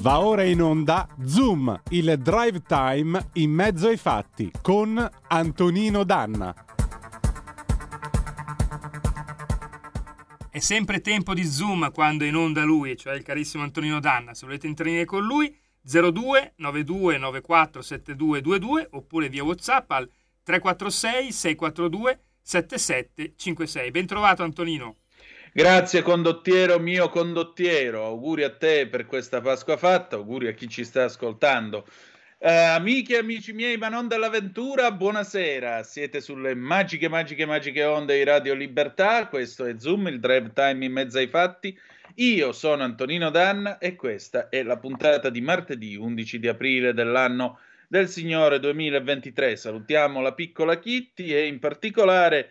Va ora in onda Zoom, il drive time in mezzo ai fatti con Antonino Danna. È sempre tempo di Zoom quando è in onda lui, cioè il carissimo Antonino Danna. Se volete intervenire con lui 02 92 94 7222 oppure via WhatsApp al 346 642 7756. Ben trovato Antonino. Grazie condottiero mio condottiero, auguri a te per questa Pasqua fatta, auguri a chi ci sta ascoltando. Uh, amiche e amici miei, ma non dell'avventura, buonasera. Siete sulle magiche, magiche, magiche onde di Radio Libertà. Questo è Zoom, il drive time in mezzo ai fatti. Io sono Antonino Danna e questa è la puntata di martedì 11 di aprile dell'anno del Signore 2023. Salutiamo la piccola Kitty e in particolare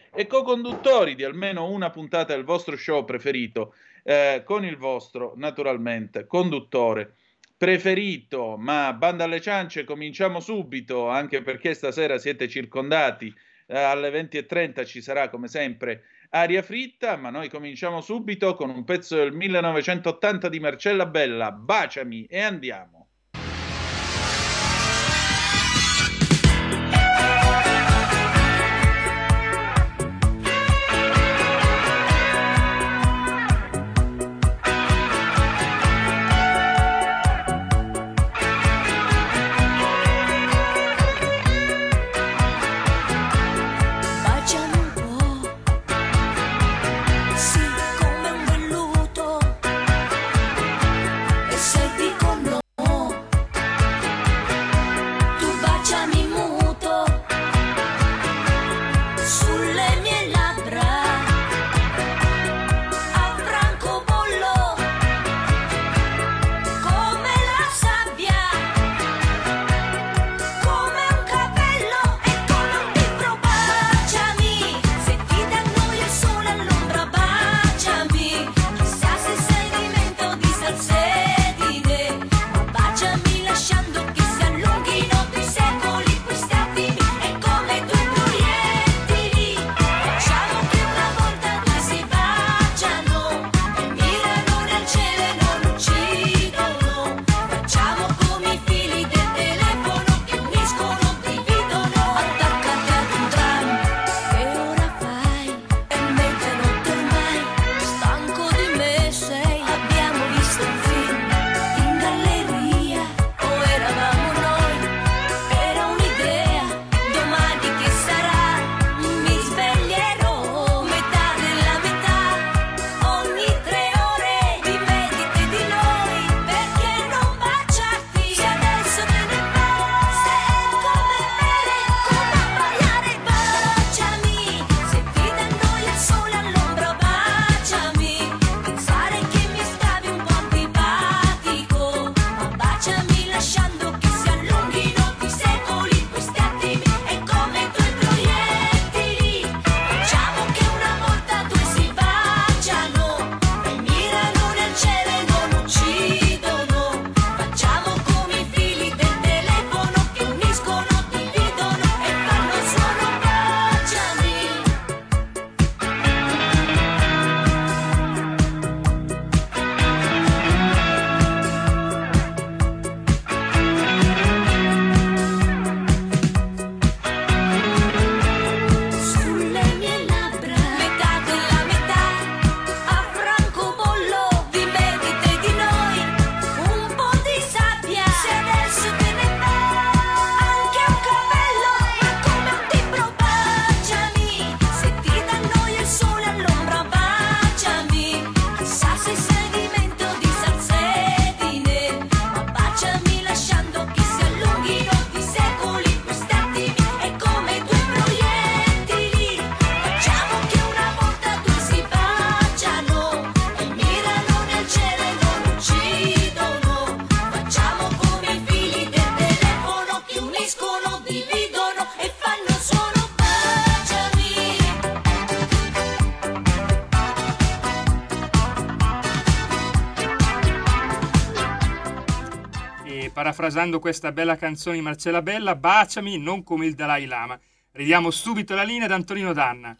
e co-conduttori di almeno una puntata del vostro show preferito, eh, con il vostro, naturalmente, conduttore preferito. Ma banda alle ciance, cominciamo subito, anche perché stasera siete circondati. Eh, alle 20.30 ci sarà, come sempre, aria fritta, ma noi cominciamo subito con un pezzo del 1980 di Marcella Bella, Baciami e andiamo. Parafrasando questa bella canzone di Marcella Bella, baciami non come il Dalai Lama. Ridiamo subito la linea ad Antonino Danna.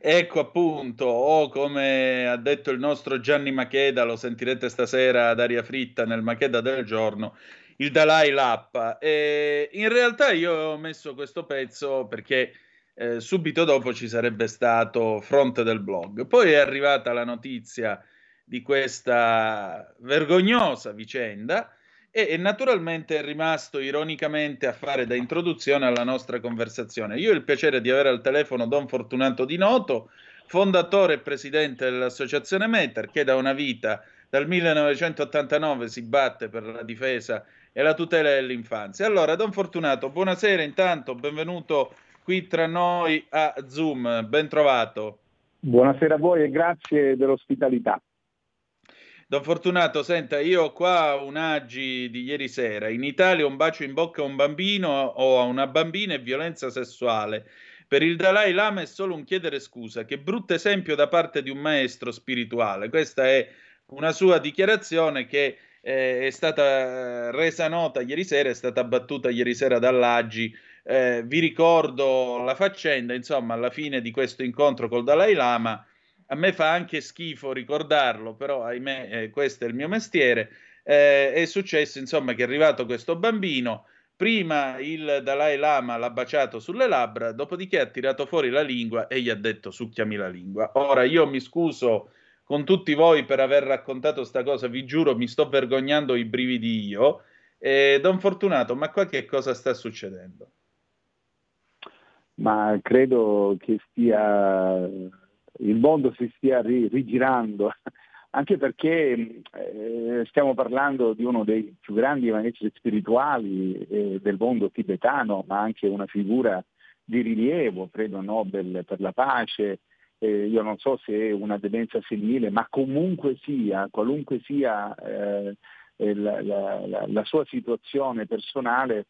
Ecco appunto, o come ha detto il nostro Gianni Macheda, lo sentirete stasera ad aria fritta nel Macheda del giorno, il Dalai Lappa. E in realtà io ho messo questo pezzo perché eh, subito dopo ci sarebbe stato fronte del blog. Poi è arrivata la notizia di questa vergognosa vicenda e, naturalmente è rimasto ironicamente a fare da introduzione alla nostra conversazione. Io ho il piacere di avere al telefono Don Fortunato Di Noto, fondatore e presidente dell'associazione Meter, che da una vita, dal 1989, si batte per la difesa e la tutela dell'infanzia. Allora, Don Fortunato, buonasera intanto, benvenuto qui tra noi a Zoom, ben trovato. Buonasera a voi e grazie dell'ospitalità. Don Fortunato, senta, io ho qua un agi di ieri sera. In Italia un bacio in bocca a un bambino o a una bambina è violenza sessuale. Per il Dalai Lama è solo un chiedere scusa. Che brutto esempio da parte di un maestro spirituale. Questa è una sua dichiarazione che eh, è stata resa nota ieri sera, è stata battuta ieri sera dall'Agi. Eh, vi ricordo la faccenda, insomma, alla fine di questo incontro col Dalai Lama a me fa anche schifo ricordarlo, però ahimè eh, questo è il mio mestiere. Eh, è successo insomma che è arrivato questo bambino, prima il Dalai Lama l'ha baciato sulle labbra, dopodiché ha tirato fuori la lingua e gli ha detto succhiami la lingua. Ora io mi scuso con tutti voi per aver raccontato sta cosa, vi giuro mi sto vergognando i brividi io. Eh, Don Fortunato, ma qua che cosa sta succedendo? Ma credo che stia il mondo si stia ri- rigirando, anche perché eh, stiamo parlando di uno dei più grandi maestri spirituali eh, del mondo tibetano, ma anche una figura di rilievo, credo Nobel per la pace, eh, io non so se è una demenza senile, ma comunque sia, qualunque sia eh, la, la, la, la, sua situazione personale,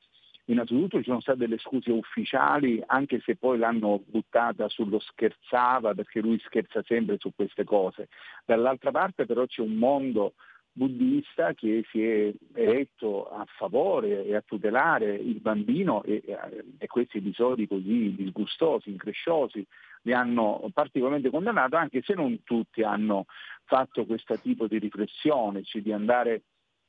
Innanzitutto ci sono state delle scuse ufficiali, anche se poi l'hanno buttata sullo scherzava, perché lui scherza sempre su queste cose. Dall'altra parte però c'è un mondo buddista che si è eretto a favore e a tutelare il bambino e, e questi episodi così disgustosi, incresciosi, li hanno particolarmente condannato, anche se non tutti hanno fatto questo tipo di riflessione, cioè di andare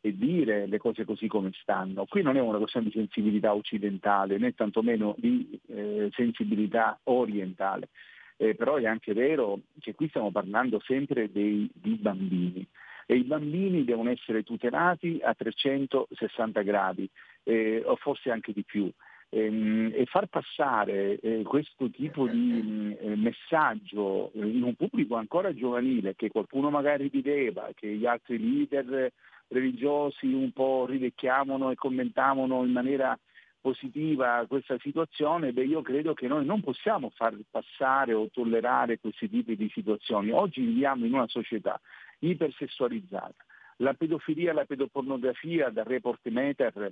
e dire le cose così come stanno. Qui non è una questione di sensibilità occidentale né tantomeno di eh, sensibilità orientale, eh, però è anche vero che qui stiamo parlando sempre dei, di bambini e i bambini devono essere tutelati a 360 gradi eh, o forse anche di più. Ehm, e far passare eh, questo tipo di eh, messaggio in un pubblico ancora giovanile che qualcuno magari rideva, che gli altri leader religiosi un po' rivecchiavano e commentavano in maniera positiva questa situazione, beh io credo che noi non possiamo far passare o tollerare questi tipi di situazioni. Oggi viviamo in una società ipersessualizzata. La pedofilia la pedopornografia dal report Meter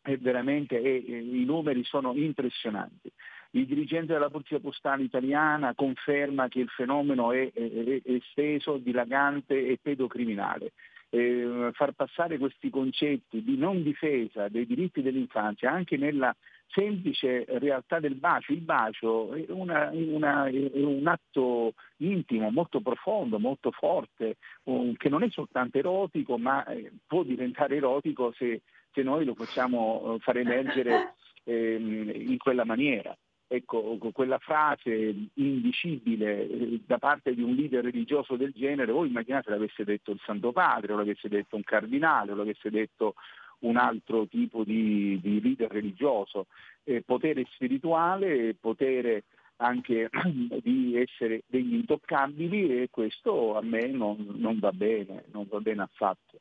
è veramente, è, i numeri sono impressionanti. Il dirigente della Polizia Postale italiana conferma che il fenomeno è, è, è esteso, dilagante e pedocriminale eh, far passare questi concetti di non difesa dei diritti dell'infanzia anche nella semplice realtà del bacio. Il bacio è, una, una, è un atto intimo, molto profondo, molto forte, um, che non è soltanto erotico, ma eh, può diventare erotico se, se noi lo facciamo eh, far emergere ehm, in quella maniera ecco, quella frase indicibile eh, da parte di un leader religioso del genere, voi immaginate l'avesse detto il Santo Padre, o l'avesse detto un cardinale, o l'avesse detto un altro tipo di, di leader religioso. Eh, potere spirituale, potere anche di essere degli intoccabili e questo a me non, non va bene, non va bene affatto.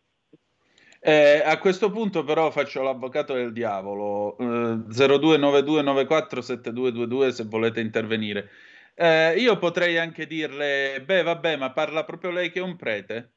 Eh, a questo punto però faccio l'avvocato del diavolo, eh, 0292947222 se volete intervenire. Eh, io potrei anche dirle, beh vabbè, ma parla proprio lei che è un prete?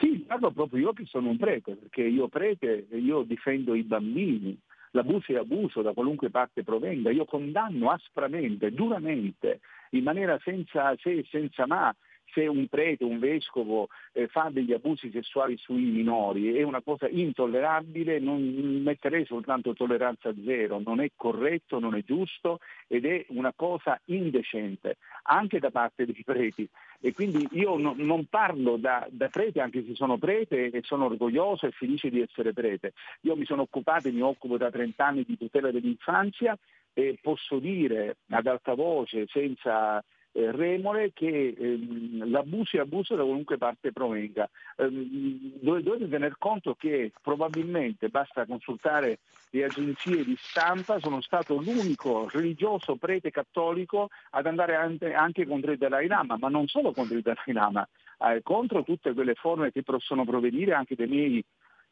Sì, parlo proprio io che sono un prete, perché io prete, io difendo i bambini, l'abuso è abuso da qualunque parte provenga, io condanno aspramente, duramente, in maniera senza se e senza ma se un prete, un vescovo eh, fa degli abusi sessuali sui minori è una cosa intollerabile, non metterei soltanto tolleranza zero, non è corretto, non è giusto ed è una cosa indecente anche da parte dei preti. E quindi io no, non parlo da, da, prete, anche se sono prete e sono orgoglioso e felice di essere prete. Io mi sono occupato e mi occupo da 30 anni di tutela dell'infanzia e posso dire ad alta voce, senza eh, remore che ehm, l'abuso è abuso da qualunque parte provenga. Ehm, dovete tener conto che probabilmente basta consultare le agenzie di stampa, sono stato l'unico religioso prete cattolico ad andare anche, anche contro il Dalai Lama, ma non solo contro il Dalai Lama, eh, contro tutte quelle forme che possono provenire anche dai miei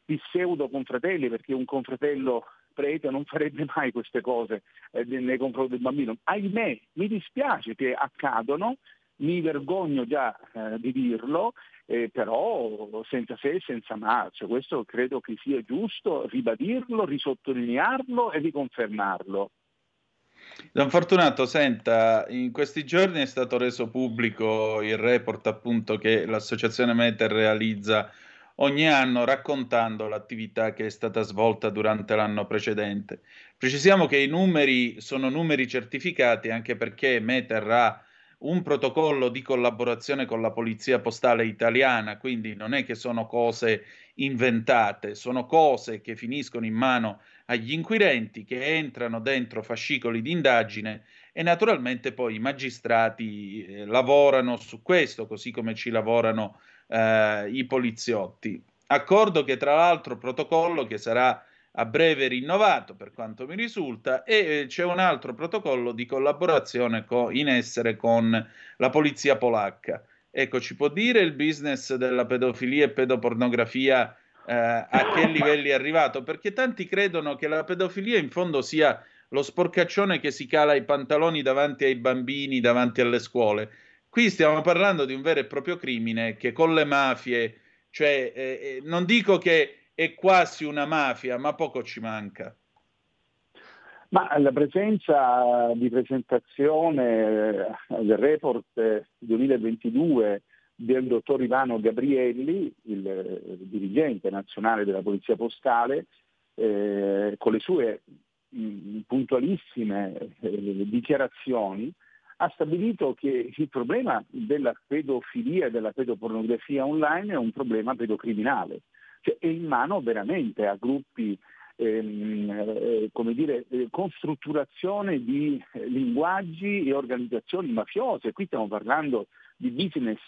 pseudo confratelli, perché un confratello prete non farebbe mai queste cose eh, nei confronti del bambino. Ahimè, mi dispiace che accadono, mi vergogno già eh, di dirlo, eh, però senza se e senza ma, cioè, questo credo che sia giusto ribadirlo, risottolinearlo e riconfermarlo. Don Fortunato, senta, in questi giorni è stato reso pubblico il report appunto che l'associazione Meter realizza ogni anno raccontando l'attività che è stata svolta durante l'anno precedente. Precisiamo che i numeri sono numeri certificati anche perché Meter ha un protocollo di collaborazione con la Polizia Postale Italiana, quindi non è che sono cose inventate, sono cose che finiscono in mano agli inquirenti, che entrano dentro fascicoli di indagine e naturalmente poi i magistrati eh, lavorano su questo, così come ci lavorano eh, i poliziotti. Accordo che tra l'altro protocollo che sarà a breve rinnovato per quanto mi risulta e eh, c'è un altro protocollo di collaborazione co- in essere con la polizia polacca. Ecco, ci può dire il business della pedofilia e pedopornografia eh, a che livelli è arrivato? Perché tanti credono che la pedofilia in fondo sia lo sporcaccione che si cala i pantaloni davanti ai bambini, davanti alle scuole. Qui stiamo parlando di un vero e proprio crimine che con le mafie, cioè eh, eh, non dico che è quasi una mafia, ma poco ci manca. Ma la presenza di presentazione eh, del report 2022 del dottor Ivano Gabrielli, il, il dirigente nazionale della Polizia Postale, eh, con le sue mh, puntualissime eh, dichiarazioni, ha stabilito che il problema della pedofilia e della pedopornografia online è un problema pedocriminale, cioè è in mano veramente a gruppi ehm, eh, come dire, eh, con strutturazione di eh, linguaggi e organizzazioni mafiose. Qui stiamo parlando di business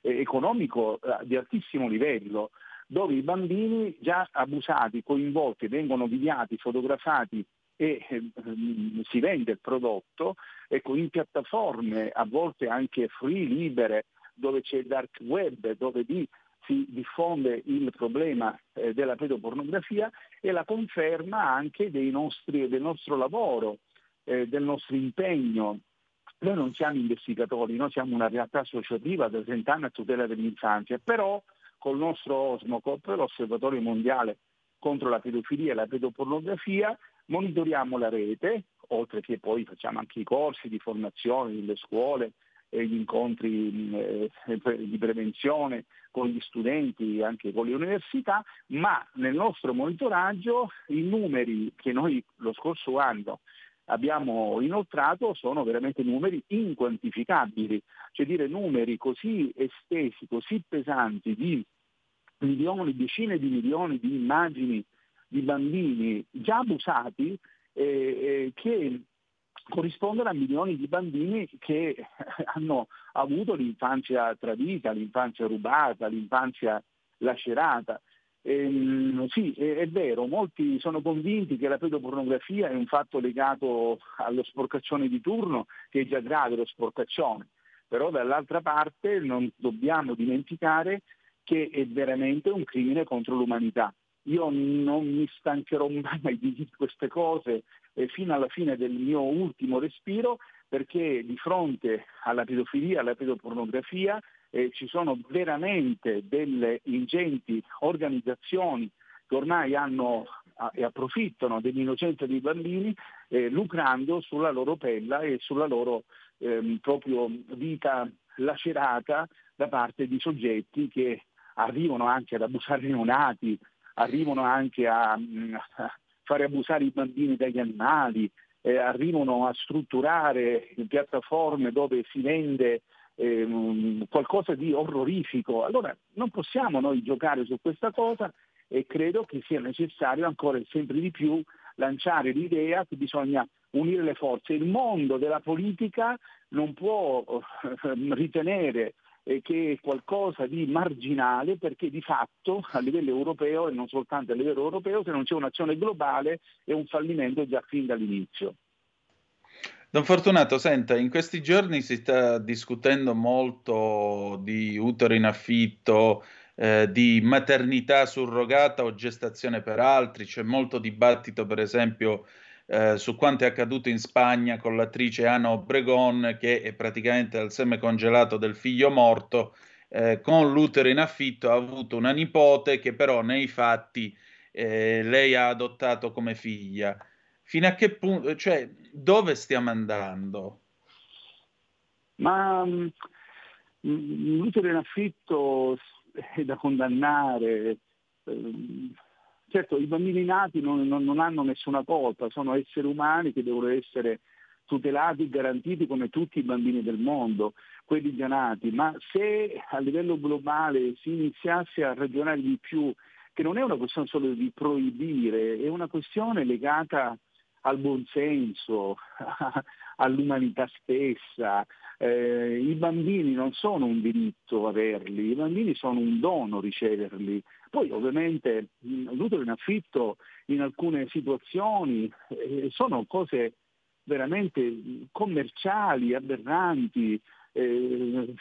economico di altissimo livello, dove i bambini già abusati, coinvolti, vengono videati, fotografati e ehm, si vende il prodotto ecco, in piattaforme a volte anche free, libere, dove c'è il dark web, dove di, si diffonde il problema eh, della pedopornografia e la conferma anche nostri, del nostro lavoro, eh, del nostro impegno. Noi non siamo investigatori, noi siamo una realtà associativa da 30 anni a tutela dell'infanzia, però col nostro Osmocop, l'Osservatorio Mondiale contro la pedofilia e la pedopornografia, monitoriamo la rete, oltre che poi facciamo anche i corsi di formazione nelle scuole, e gli incontri eh, di prevenzione con gli studenti, anche con le università, ma nel nostro monitoraggio i numeri che noi lo scorso anno abbiamo inoltrato sono veramente numeri inquantificabili, cioè dire numeri così estesi, così pesanti di milioni, decine di milioni di immagini di bambini già abusati eh, eh, che corrispondono a milioni di bambini che hanno avuto l'infanzia tradita, l'infanzia rubata, l'infanzia lacerata. Ehm, sì, è, è, vero, molti sono convinti che la pedopornografia è un fatto legato allo sporcaccione di turno, che è già grave lo sporcaccione, però dall'altra parte non dobbiamo dimenticare che è veramente un crimine contro l'umanità. Io non mi stancherò mai di dire queste cose eh, fino alla fine del mio ultimo respiro perché di fronte alla pedofilia, alla pedopornografia eh, ci sono veramente delle ingenti organizzazioni che ormai hanno e approfittano dell'innocenza dei bambini eh, lucrando sulla loro pelle e sulla loro ehm, proprio vita lacerata da parte di soggetti che arrivano anche ad abusare neonati, arrivano anche a, mm, a fare abusare i bambini dagli animali, eh, arrivano a strutturare piattaforme dove si vende eh, qualcosa di orrorifico. Allora non possiamo noi giocare su questa cosa e credo che sia necessario ancora e sempre di più lanciare l'idea che bisogna unire le forze. Il mondo della politica non può eh, ritenere che è qualcosa di marginale perché di fatto a livello europeo e non soltanto a livello europeo se non c'è un'azione globale è un fallimento già fin dall'inizio. Don Fortunato, senta, in questi giorni si sta discutendo molto di utero in affitto, eh, di maternità surrogata o gestazione per altri, c'è molto dibattito per esempio eh, su quanto è accaduto in Spagna con l'attrice Ana Obregon che è praticamente al seme congelato del figlio morto, eh, con l'utero in affitto ha avuto una nipote che però nei fatti eh, lei ha adottato come figlia. Fino a che punto, cioè dove stiamo andando? Ma mm, l'utero in affitto è da condannare. Certo, i bambini nati non, non, non, hanno nessuna colpa, sono esseri umani che devono essere tutelati garantiti come tutti i bambini del mondo, quelli già nati, ma se a livello globale si iniziasse a ragionare di più, che non è una questione solo di proibire, è una questione legata al buonsenso, all'umanità stessa. Eh, I bambini non sono un diritto averli, i bambini sono un dono riceverli. Poi ovviamente l'utero in affitto in alcune situazioni eh, sono cose veramente commerciali, aberranti, eh,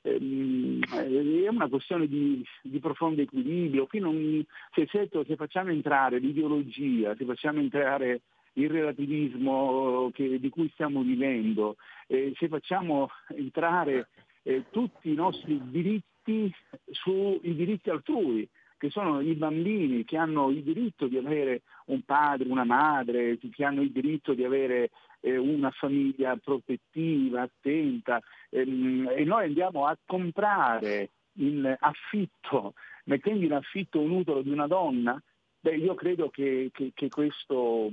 ehm, è una questione di, di profondo equilibrio. Qui non, se, se facciamo entrare l'ideologia, se facciamo entrare il relativismo che, di cui stiamo vivendo, eh, se facciamo entrare eh, tutti i nostri diritti diritti sui diritti altrui, che sono i bambini che hanno il diritto di avere un padre, una madre, che hanno il diritto di avere eh, una famiglia protettiva, attenta, ehm, e noi andiamo a comprare in affitto, mettendo in affitto un utero di una donna, beh io credo che, che, che questo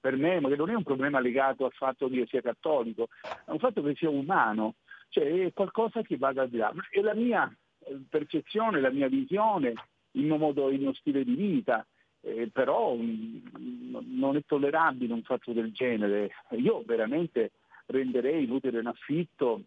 per me non è un problema legato al fatto che io sia cattolico, è un fatto che sia umano, cioè è qualcosa che va da di là. E la mia percezione, la mia visione, il mio modo, il mio stile di vita, eh, però mh, mm, non è tollerabile un fatto del genere. Io veramente renderei l'utero in affitto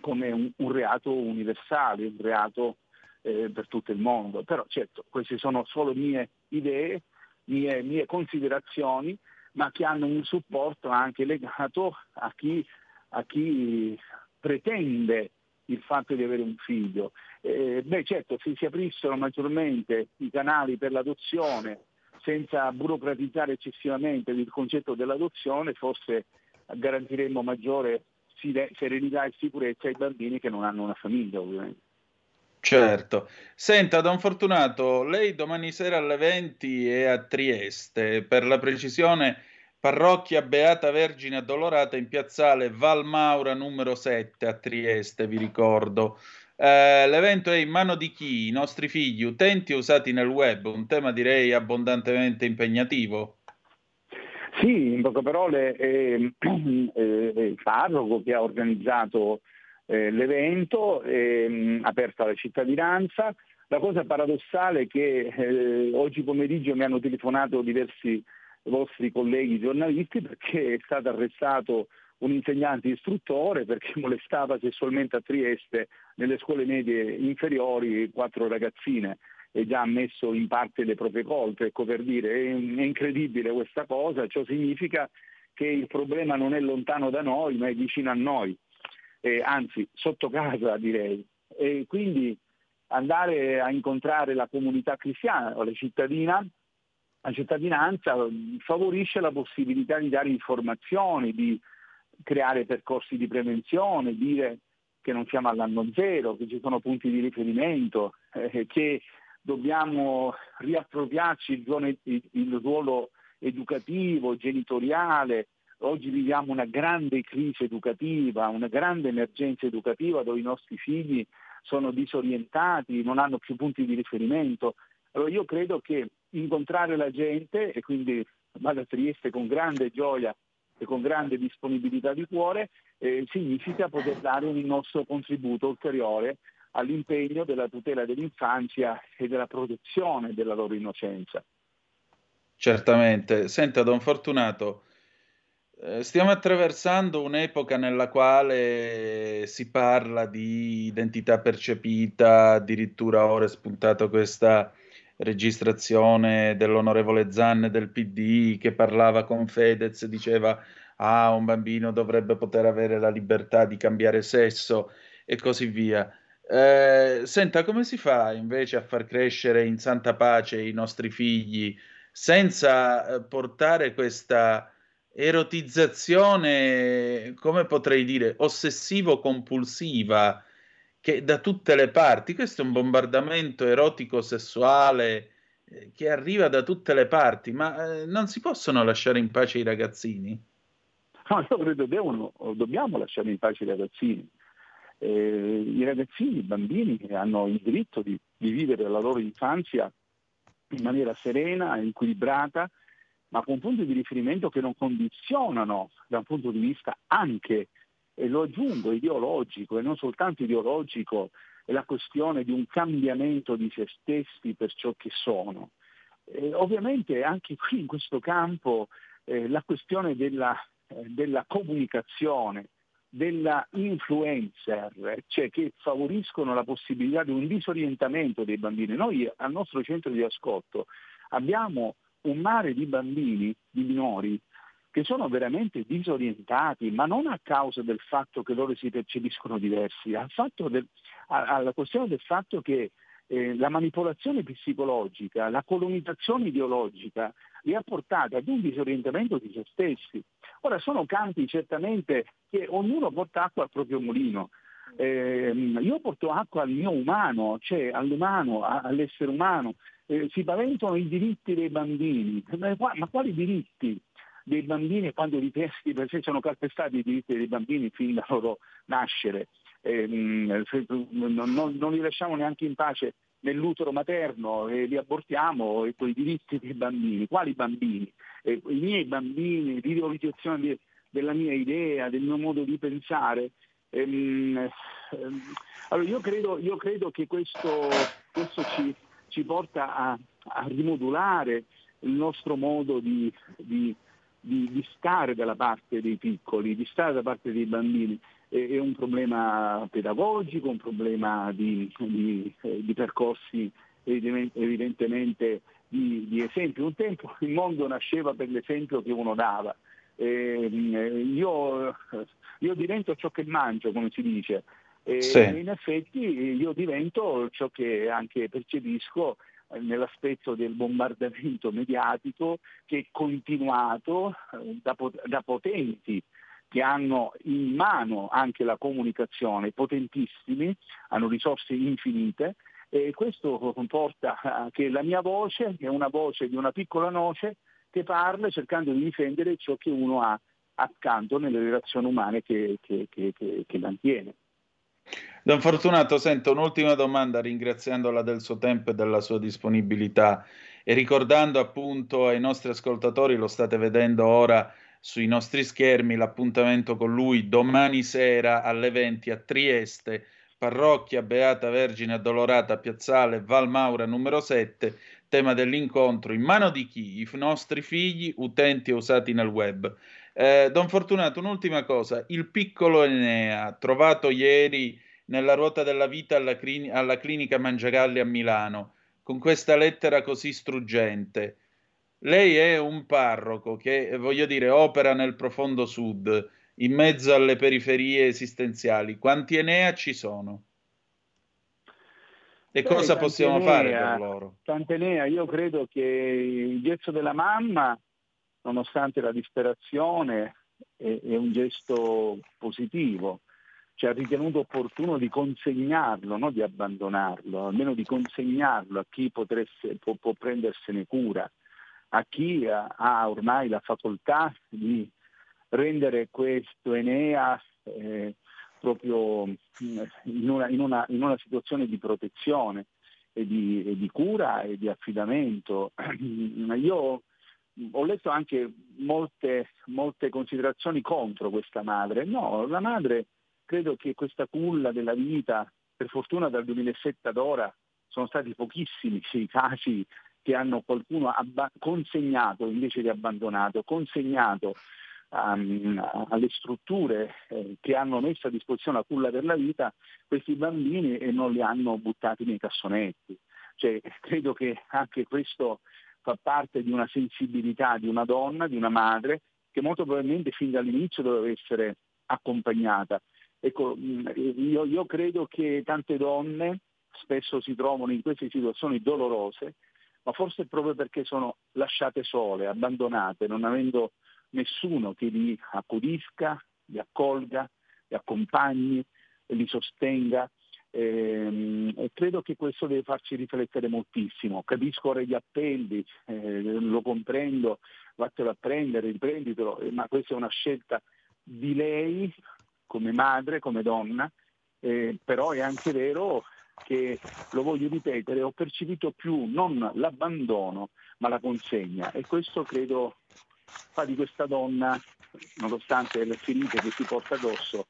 come un, un reato universale, un reato eh, per tutto il mondo. Però certo, queste sono solo mie idee, mie, mie considerazioni, ma che hanno un supporto anche legato a chi, a chi pretende il fatto di avere un figlio. Eh, beh certo, se si aprissero maggiormente i canali per l'adozione senza burocratizzare eccessivamente il concetto dell'adozione, forse garantiremmo maggiore serenità e sicurezza ai bambini che non hanno una famiglia ovviamente. Certo. Senta, Don Fortunato, lei domani sera alle 20 è a Trieste, per la precisione Parrocchia Beata Vergine Addolorata in piazzale Valmaura numero 7 a Trieste, vi ricordo. Eh, l'evento è in mano di chi? I nostri figli, utenti usati nel web, un tema direi abbondantemente impegnativo. Sì, in poche parole è, è il parroco che ha organizzato eh, l'evento, aperto alla cittadinanza. La cosa paradossale è che eh, oggi pomeriggio mi hanno telefonato diversi vostri colleghi giornalisti perché è stato arrestato un insegnante istruttore perché molestava sessualmente a Trieste nelle scuole medie inferiori quattro ragazzine. E già ha messo in parte le proprie colpe, ecco per dire, è, è incredibile questa cosa, ciò significa che il problema non è lontano da noi ma è vicino a noi, eh, anzi sotto casa direi. E quindi andare a incontrare la comunità cristiana o la cittadina la cittadinanza favorisce la possibilità di dare informazioni, di creare percorsi di prevenzione, dire che non siamo all'anno zero, che ci sono punti di riferimento, eh, che dobbiamo riappropriarci il, il, il ruolo educativo, genitoriale, oggi viviamo una grande crisi educativa, una grande emergenza educativa dove i nostri figli sono disorientati, non hanno più punti di riferimento. Allora io credo che incontrare la gente, e quindi vado a Trieste con grande gioia e con grande disponibilità di cuore, eh, significa poter dare un nostro contributo ulteriore all'impegno della tutela dell'infanzia e della protezione della loro innocenza. Certamente. Senta, Don Fortunato, eh, stiamo attraversando un'epoca nella quale si parla di identità percepita, addirittura ora è spuntata questa registrazione dell'onorevole Zanne del PD che parlava con Fedez, diceva ah, un bambino dovrebbe poter avere la libertà di cambiare sesso e così via. Eh, senta, come si fa invece a far crescere in santa pace i nostri figli senza eh, portare questa erotizzazione, come potrei dire, ossessivo-compulsiva che da tutte le parti, questo è un bombardamento erotico-sessuale eh, che arriva da tutte le parti, ma eh, non si possono lasciare in pace i ragazzini? No, io credo devono, dobbiamo lasciare in pace i ragazzini. Eh, I ragazzini, i bambini hanno il diritto di, di vivere la loro infanzia in maniera serena, equilibrata, ma con punti di riferimento che non condizionano da un punto di vista anche, e lo aggiungo, ideologico e non soltanto ideologico, la questione di un cambiamento di se stessi per ciò che sono. E ovviamente anche qui in questo campo eh, la questione della, eh, della comunicazione, della influencer, cioè che favoriscono la possibilità di un disorientamento dei bambini. Noi al nostro centro di ascolto abbiamo un mare di bambini, di minori, che sono veramente disorientati, ma non a causa del fatto che loro si percepiscono diversi, del, alla questione del fatto che eh, la manipolazione psicologica, la colonizzazione ideologica li ha portati ad un disorientamento di se stessi. Ora sono campi certamente che ognuno porta acqua al proprio mulino. Eh, io porto acqua al mio umano, cioè all'umano, all'essere umano. Eh, si paventano i diritti dei bambini, ma, ma quali diritti? Dei bambini quando i testi per sé sono calpestati i diritti dei bambini fin dal loro nascere. Eh, non, non, li lasciamo neanche in pace nell'utero materno e li abortiamo e con i diritti dei bambini. Quali bambini? Eh, I miei bambini, l'ideologizzazione di, della mia idea, del mio modo di pensare. Ehm, ehm, allora io credo, io credo che questo, questo ci, ci, porta a, a, rimodulare il nostro modo di, di, di, stare dalla parte dei piccoli, di stare dalla parte dei bambini è un problema pedagogico, un problema di, di, di percorsi evidentemente di, di, esempi. Un tempo il mondo nasceva per l'esempio che uno dava. Eh, io, io, divento ciò che mangio, come si dice, e sì. in effetti io divento ciò che anche percepisco nell'aspetto del bombardamento mediatico che è continuato eh, da, da potenti che hanno in mano anche la comunicazione, potentissimi, hanno risorse infinite e questo comporta che la mia voce è una voce di una piccola noce che parla cercando di difendere ciò che uno ha accanto nelle relazioni umane che, che, che, che mantiene. Don Fortunato, sento un'ultima domanda ringraziandola del suo tempo e della sua disponibilità e ricordando appunto ai nostri ascoltatori, lo state vedendo ora, sui nostri schermi l'appuntamento con lui domani sera alle 20 a Trieste, parrocchia Beata Vergine Addolorata, piazzale Valmaura numero 7, tema dell'incontro in mano di chi? I nostri figli, utenti usati nel web. Eh, Don Fortunato, un'ultima cosa, il piccolo Enea, trovato ieri nella ruota della vita alla, clin- alla clinica Mangiagalli a Milano, con questa lettera così struggente. Lei è un parroco che, voglio dire, opera nel profondo sud, in mezzo alle periferie esistenziali. Quanti Enea ci sono? E cosa possiamo Enea, fare per loro? Tantenea, io credo che il gesto della mamma, nonostante la disperazione, è, è un gesto positivo. Ci ha ritenuto opportuno di consegnarlo, non di abbandonarlo, almeno di consegnarlo a chi potresse, può, può prendersene cura a chi ha ormai la facoltà di rendere questo Enea eh, proprio in una, in, una, in una, situazione di protezione e di, e di cura e di affidamento. Io ho letto anche molte, molte considerazioni contro questa madre. No, la madre credo che questa culla della vita, per fortuna dal 2007 ad ora, sono stati pochissimi i casi che hanno qualcuno abba- consegnato invece di abbandonato, consegnato um, alle strutture eh, che hanno messo a disposizione la culla per la vita questi bambini e non li hanno buttati nei cassonetti. Cioè, credo che anche questo fa parte di una sensibilità di una donna, di una madre, che molto probabilmente fin dall'inizio doveva essere accompagnata. Ecco, mm, io, io credo che tante donne spesso si trovano in queste situazioni dolorose, ma forse proprio perché sono lasciate sole, abbandonate, non avendo nessuno che li accudisca, li accolga, li accompagni, li sostenga. Ehm, e credo che questo deve farci riflettere moltissimo. Capisco ora gli appelli, eh, lo comprendo, vattelo a prendere, riprenditelo, eh, ma questa è una scelta di lei come madre, come donna, eh, però è anche vero che, lo voglio ripetere, ho percepito più non l'abbandono ma la consegna e questo credo fa di questa donna, nonostante le ferite che si porta addosso,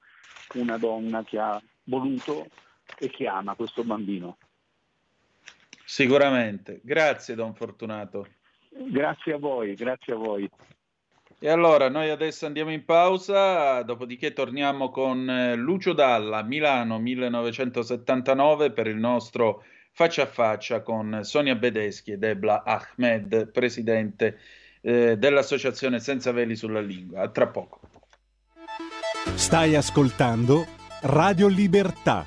una donna che ha voluto e che ama questo bambino. Sicuramente. Grazie Don Fortunato. Grazie a voi, grazie a voi. E allora noi adesso andiamo in pausa, dopodiché torniamo con eh, Lucio Dalla, Milano 1979 per il nostro faccia a faccia con Sonia Bedeschi ed Ebla Ahmed, presidente eh, dell'associazione Senza Veli sulla Lingua. A tra poco. Stai ascoltando Radio Libertà,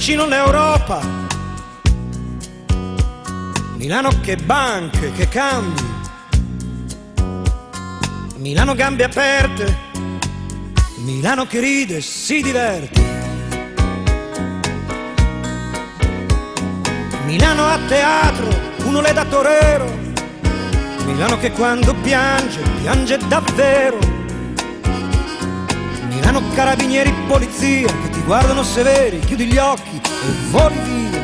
Vicino l'Europa. Milano che banche, che cambi. Milano gambe aperte. Milano che ride si diverte. Milano a teatro, uno le da torero. Milano che quando piange, piange davvero. Milano carabinieri, polizia che ti guardano severi, chiudi gli occhi e voli via.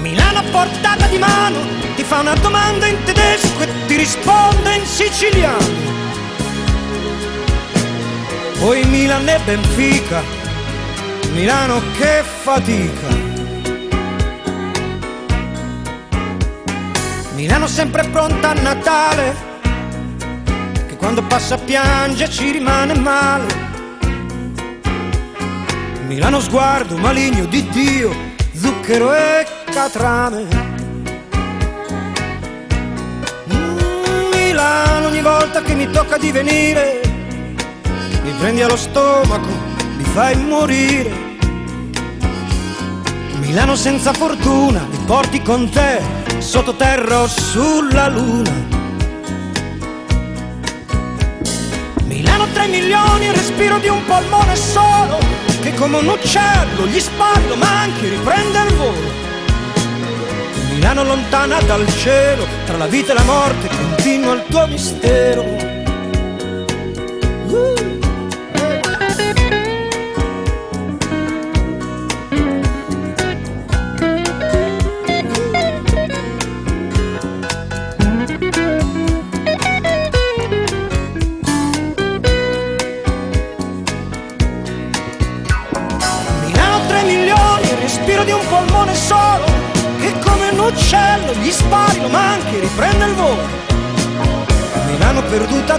Milano a portata di mano ti fa una domanda in tedesco e ti risponde in siciliano. Poi Milan e Benfica, Milano che fatica. Milano sempre pronta a Natale, che quando passa piange ci rimane male. Milano sguardo maligno di Dio, zucchero e catrame. Mm, Milano ogni volta che mi tocca di venire, mi prendi allo stomaco, mi fai morire. Milano senza fortuna, mi porti con te, sottoterra o sulla luna. Milano 3 milioni, respiro di un polmone solo come un uccello gli spallo ma anche riprende il volo. Milano lontana dal cielo, tra la vita e la morte continua il tuo mistero.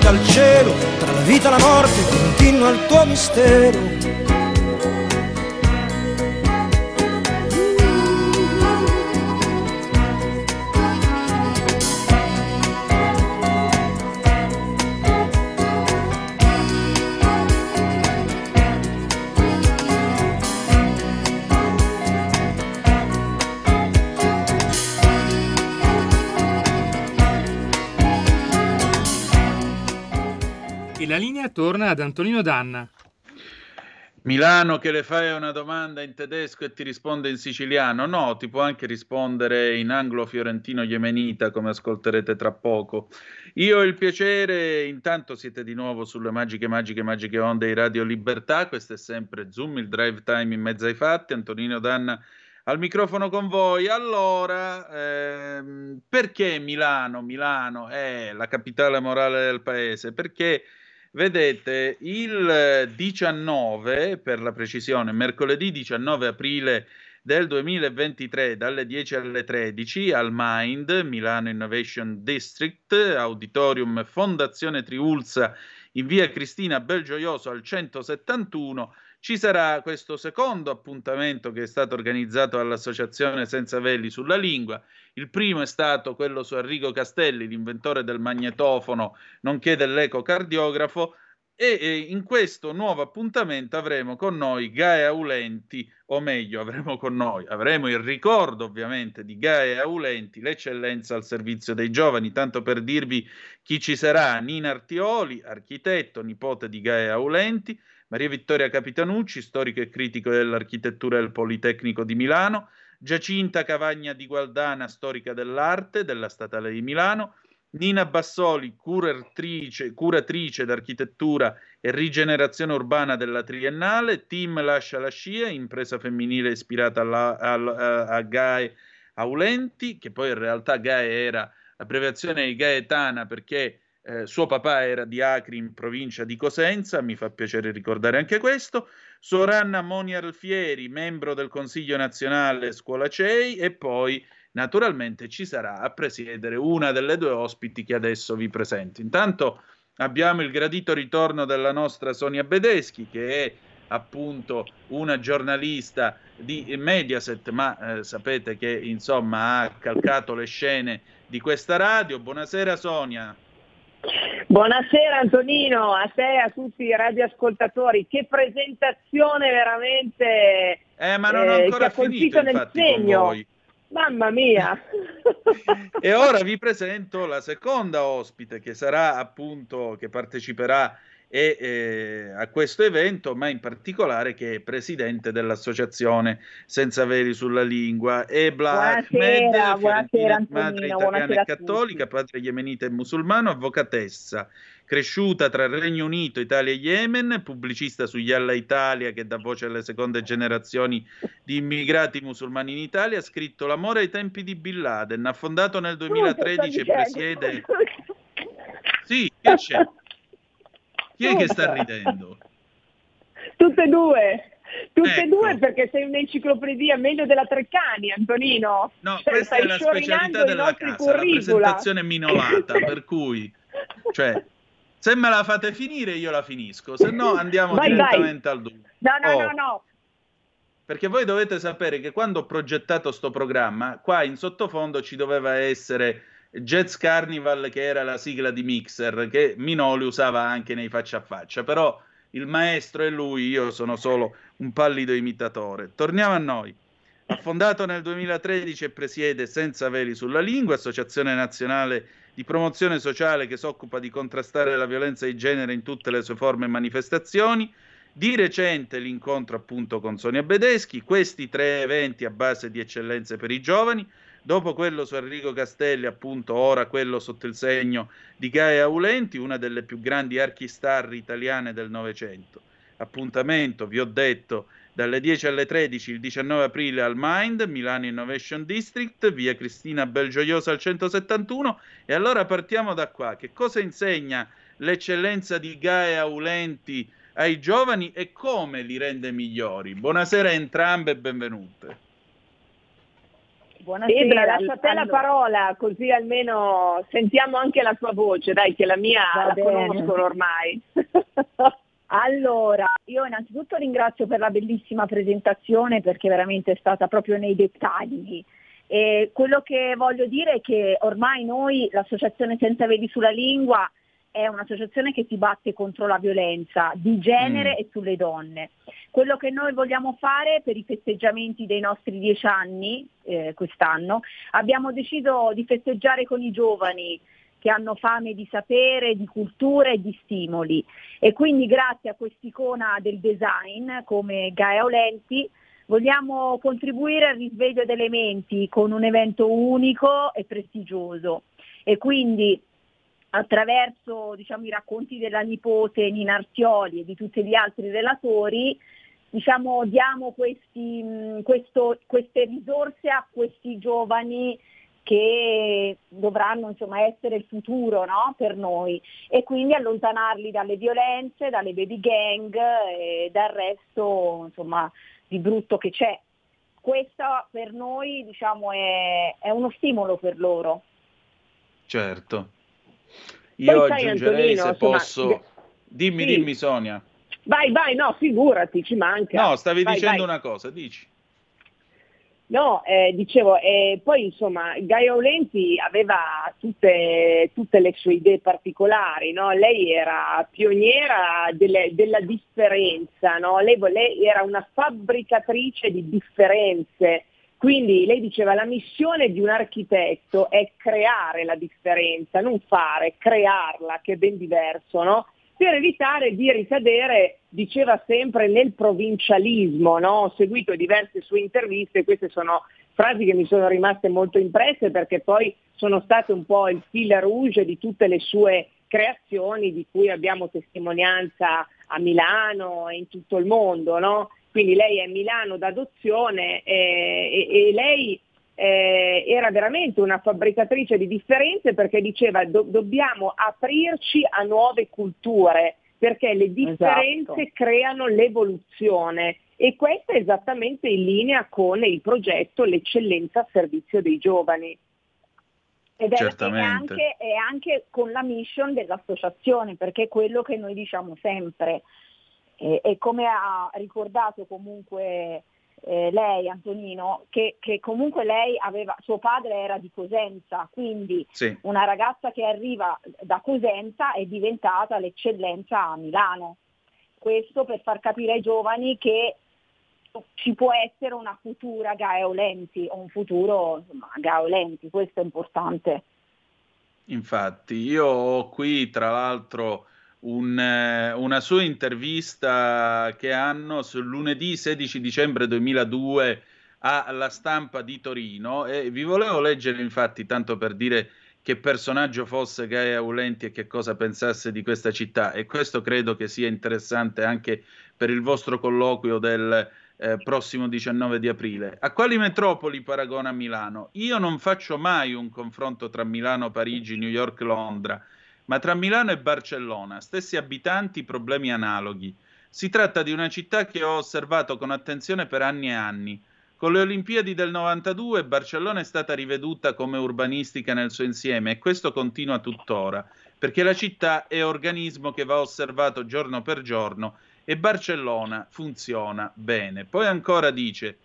Dal cielo, tra la vita e la morte continua il tuo mistero. Torna ad Antonino Danna. Milano che le fai una domanda in tedesco e ti risponde in siciliano? No, ti può anche rispondere in anglo-fiorentino yemenita, come ascolterete tra poco. Io ho il piacere, intanto siete di nuovo sulle magiche, magiche, magiche onde di Radio Libertà, questo è sempre Zoom, il drive time in mezzo ai fatti, Antonino Danna al microfono con voi. Allora, ehm, perché Milano? Milano è la capitale morale del paese? Perché Vedete, il 19, per la precisione, mercoledì 19 aprile del 2023 dalle 10 alle 13 al Mind, Milano Innovation District, Auditorium Fondazione Triulza in via Cristina Belgioioso al 171 ci sarà questo secondo appuntamento che è stato organizzato dall'Associazione Senza Veli sulla Lingua. Il primo è stato quello su Arrigo Castelli, l'inventore del magnetofono, nonché dell'ecocardiografo. E in questo nuovo appuntamento avremo con noi Gaia Aulenti, o meglio, avremo con noi, avremo il ricordo ovviamente di Gaia Aulenti, l'eccellenza al servizio dei giovani, tanto per dirvi chi ci sarà, Nina Artioli, architetto, nipote di Gaia Aulenti, Maria Vittoria Capitanucci, storico e critico dell'architettura del Politecnico di Milano, Giacinta Cavagna di Gualdana, storica dell'arte della Statale di Milano, Nina Bassoli, curatrice, curatrice d'architettura e rigenerazione urbana della Triennale, Team Lascia la Scia, impresa femminile ispirata alla, alla, a Gae Aulenti, che poi in realtà Gae era l'abbreviazione di Gaetana perché eh, suo papà era di Acri in provincia di Cosenza, mi fa piacere ricordare anche questo. Soranna Moni Alfieri, membro del Consiglio nazionale Scuola CEI e poi naturalmente ci sarà a presiedere una delle due ospiti che adesso vi presento. Intanto abbiamo il gradito ritorno della nostra Sonia Bedeschi che è appunto una giornalista di Mediaset, ma eh, sapete che insomma ha calcato le scene di questa radio. Buonasera Sonia. Buonasera Antonino, a te e a tutti i radioascoltatori. Che presentazione veramente eh, ma non eh, ancora finito nel segno. Mamma mia! e ora vi presento la seconda ospite che sarà appunto che parteciperà e, eh, a questo evento, ma in particolare che è presidente dell'associazione Senza Veri sulla Lingua. Ebla Ahmed, buonasera, madre italiana e cattolica, padre yemenita e musulmano, avvocatessa, cresciuta tra Regno Unito, Italia e Yemen, pubblicista sugli Alla Italia che dà voce alle seconde generazioni di immigrati musulmani in Italia, ha scritto L'amore ai tempi di Bin Laden, ha fondato nel 2013 e presiede... Sì, che c'è? Chi è che sta ridendo? Tutte e due. Tutte e ecco. due perché sei un'enciclopedia meglio della Treccani, Antonino. No, cioè, questa è la specialità della casa, curricula. la presentazione minolata, per cui, cioè, se me la fate finire io la finisco, se no andiamo vai, direttamente vai. al dunque. No, no, oh. no, no. Perché voi dovete sapere che quando ho progettato sto programma, qua in sottofondo ci doveva essere Jazz Carnival, che era la sigla di Mixer, che Minoli usava anche nei faccia a faccia, però il maestro è lui, io sono solo un pallido imitatore. Torniamo a noi. Ha fondato nel 2013 e presiede Senza Veli sulla Lingua, associazione nazionale di promozione sociale che si occupa di contrastare la violenza di genere in tutte le sue forme e manifestazioni. Di recente l'incontro appunto con Sonia Bedeschi, questi tre eventi a base di eccellenze per i giovani, Dopo quello su Enrico Castelli, appunto, ora quello sotto il segno di Gaia Aulenti, una delle più grandi archistar italiane del Novecento. Appuntamento, vi ho detto, dalle 10 alle 13 il 19 aprile al Mind, Milano Innovation District, via Cristina Belgioiosa al 171. E allora partiamo da qua. Che cosa insegna l'eccellenza di Gaia Aulenti ai giovani e come li rende migliori? Buonasera a entrambe e benvenute. Buonasera, Ebra, lascio a te allora. la parola, così almeno sentiamo anche la tua voce, dai, che la mia Va la bene. conoscono ormai. allora, io innanzitutto ringrazio per la bellissima presentazione perché veramente è stata proprio nei dettagli. E quello che voglio dire è che ormai noi, l'Associazione Senza Vedi sulla Lingua, è un'associazione che si batte contro la violenza di genere mm. e sulle donne. Quello che noi vogliamo fare per i festeggiamenti dei nostri dieci anni eh, quest'anno, abbiamo deciso di festeggiare con i giovani che hanno fame di sapere, di cultura e di stimoli. E quindi grazie a quest'icona del design come Gaia Olenti vogliamo contribuire al risveglio delle menti con un evento unico e prestigioso. E quindi attraverso diciamo, i racconti della nipote Nina Artioli e di tutti gli altri relatori diciamo, diamo questi, questo, queste risorse a questi giovani che dovranno insomma, essere il futuro no? per noi e quindi allontanarli dalle violenze, dalle baby gang e dal resto insomma, di brutto che c'è. Questo per noi diciamo, è, è uno stimolo per loro. Certo. Io Poi aggiungerei Antonino, se posso... Insomma, dimmi, sì. dimmi Sonia. Vai, vai, no, figurati, ci manca. No, stavi vai, dicendo vai. una cosa, dici. No, eh, dicevo, eh, poi insomma Gaia Olenti aveva tutte, tutte, le sue idee particolari, no? lei era pioniera delle, della differenza, no? lei, lei era una fabbricatrice di differenze, quindi lei diceva la missione di un architetto è creare la differenza, non fare, crearla, che è ben diverso, no? per evitare di ricadere, diceva sempre, nel provincialismo. No? Ho seguito diverse sue interviste, queste sono frasi che mi sono rimaste molto impresse perché poi sono state un po' il fil rouge di tutte le sue creazioni di cui abbiamo testimonianza a Milano e in tutto il mondo. No? Quindi lei è Milano d'adozione e, e, e lei eh, era veramente una fabbricatrice di differenze perché diceva do- dobbiamo aprirci a nuove culture perché le differenze esatto. creano l'evoluzione e questo è esattamente in linea con il progetto L'eccellenza a servizio dei giovani. Ed è, è, anche, è anche con la mission dell'associazione, perché è quello che noi diciamo sempre. E, e come ha ricordato comunque eh, lei Antonino, che, che, comunque lei aveva, suo padre era di Cosenza, quindi sì. una ragazza che arriva da Cosenza è diventata l'eccellenza a Milano. Questo per far capire ai giovani che ci può essere una futura Gaeolenti o un futuro insomma, Gaeolenti, questo è importante. Infatti, io ho qui tra l'altro un, eh, una sua intervista che hanno sul lunedì 16 dicembre 2002 alla stampa di Torino e vi volevo leggere infatti tanto per dire che personaggio fosse Gaia Aulenti e che cosa pensasse di questa città e questo credo che sia interessante anche per il vostro colloquio del eh, prossimo 19 di aprile. A quali metropoli paragona Milano? Io non faccio mai un confronto tra Milano, Parigi, New York, Londra ma tra Milano e Barcellona, stessi abitanti, problemi analoghi. Si tratta di una città che ho osservato con attenzione per anni e anni. Con le Olimpiadi del 92 Barcellona è stata riveduta come urbanistica nel suo insieme e questo continua tuttora, perché la città è organismo che va osservato giorno per giorno e Barcellona funziona bene. Poi ancora dice,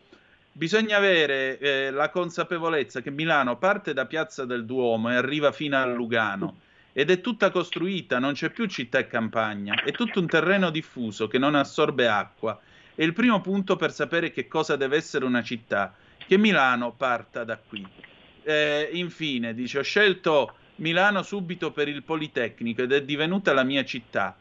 bisogna avere eh, la consapevolezza che Milano parte da Piazza del Duomo e arriva fino a Lugano ed è tutta costruita, non c'è più città e campagna, è tutto un terreno diffuso che non assorbe acqua. È il primo punto per sapere che cosa deve essere una città, che Milano parta da qui. Eh, infine, dice, ho scelto Milano subito per il Politecnico ed è divenuta la mia città.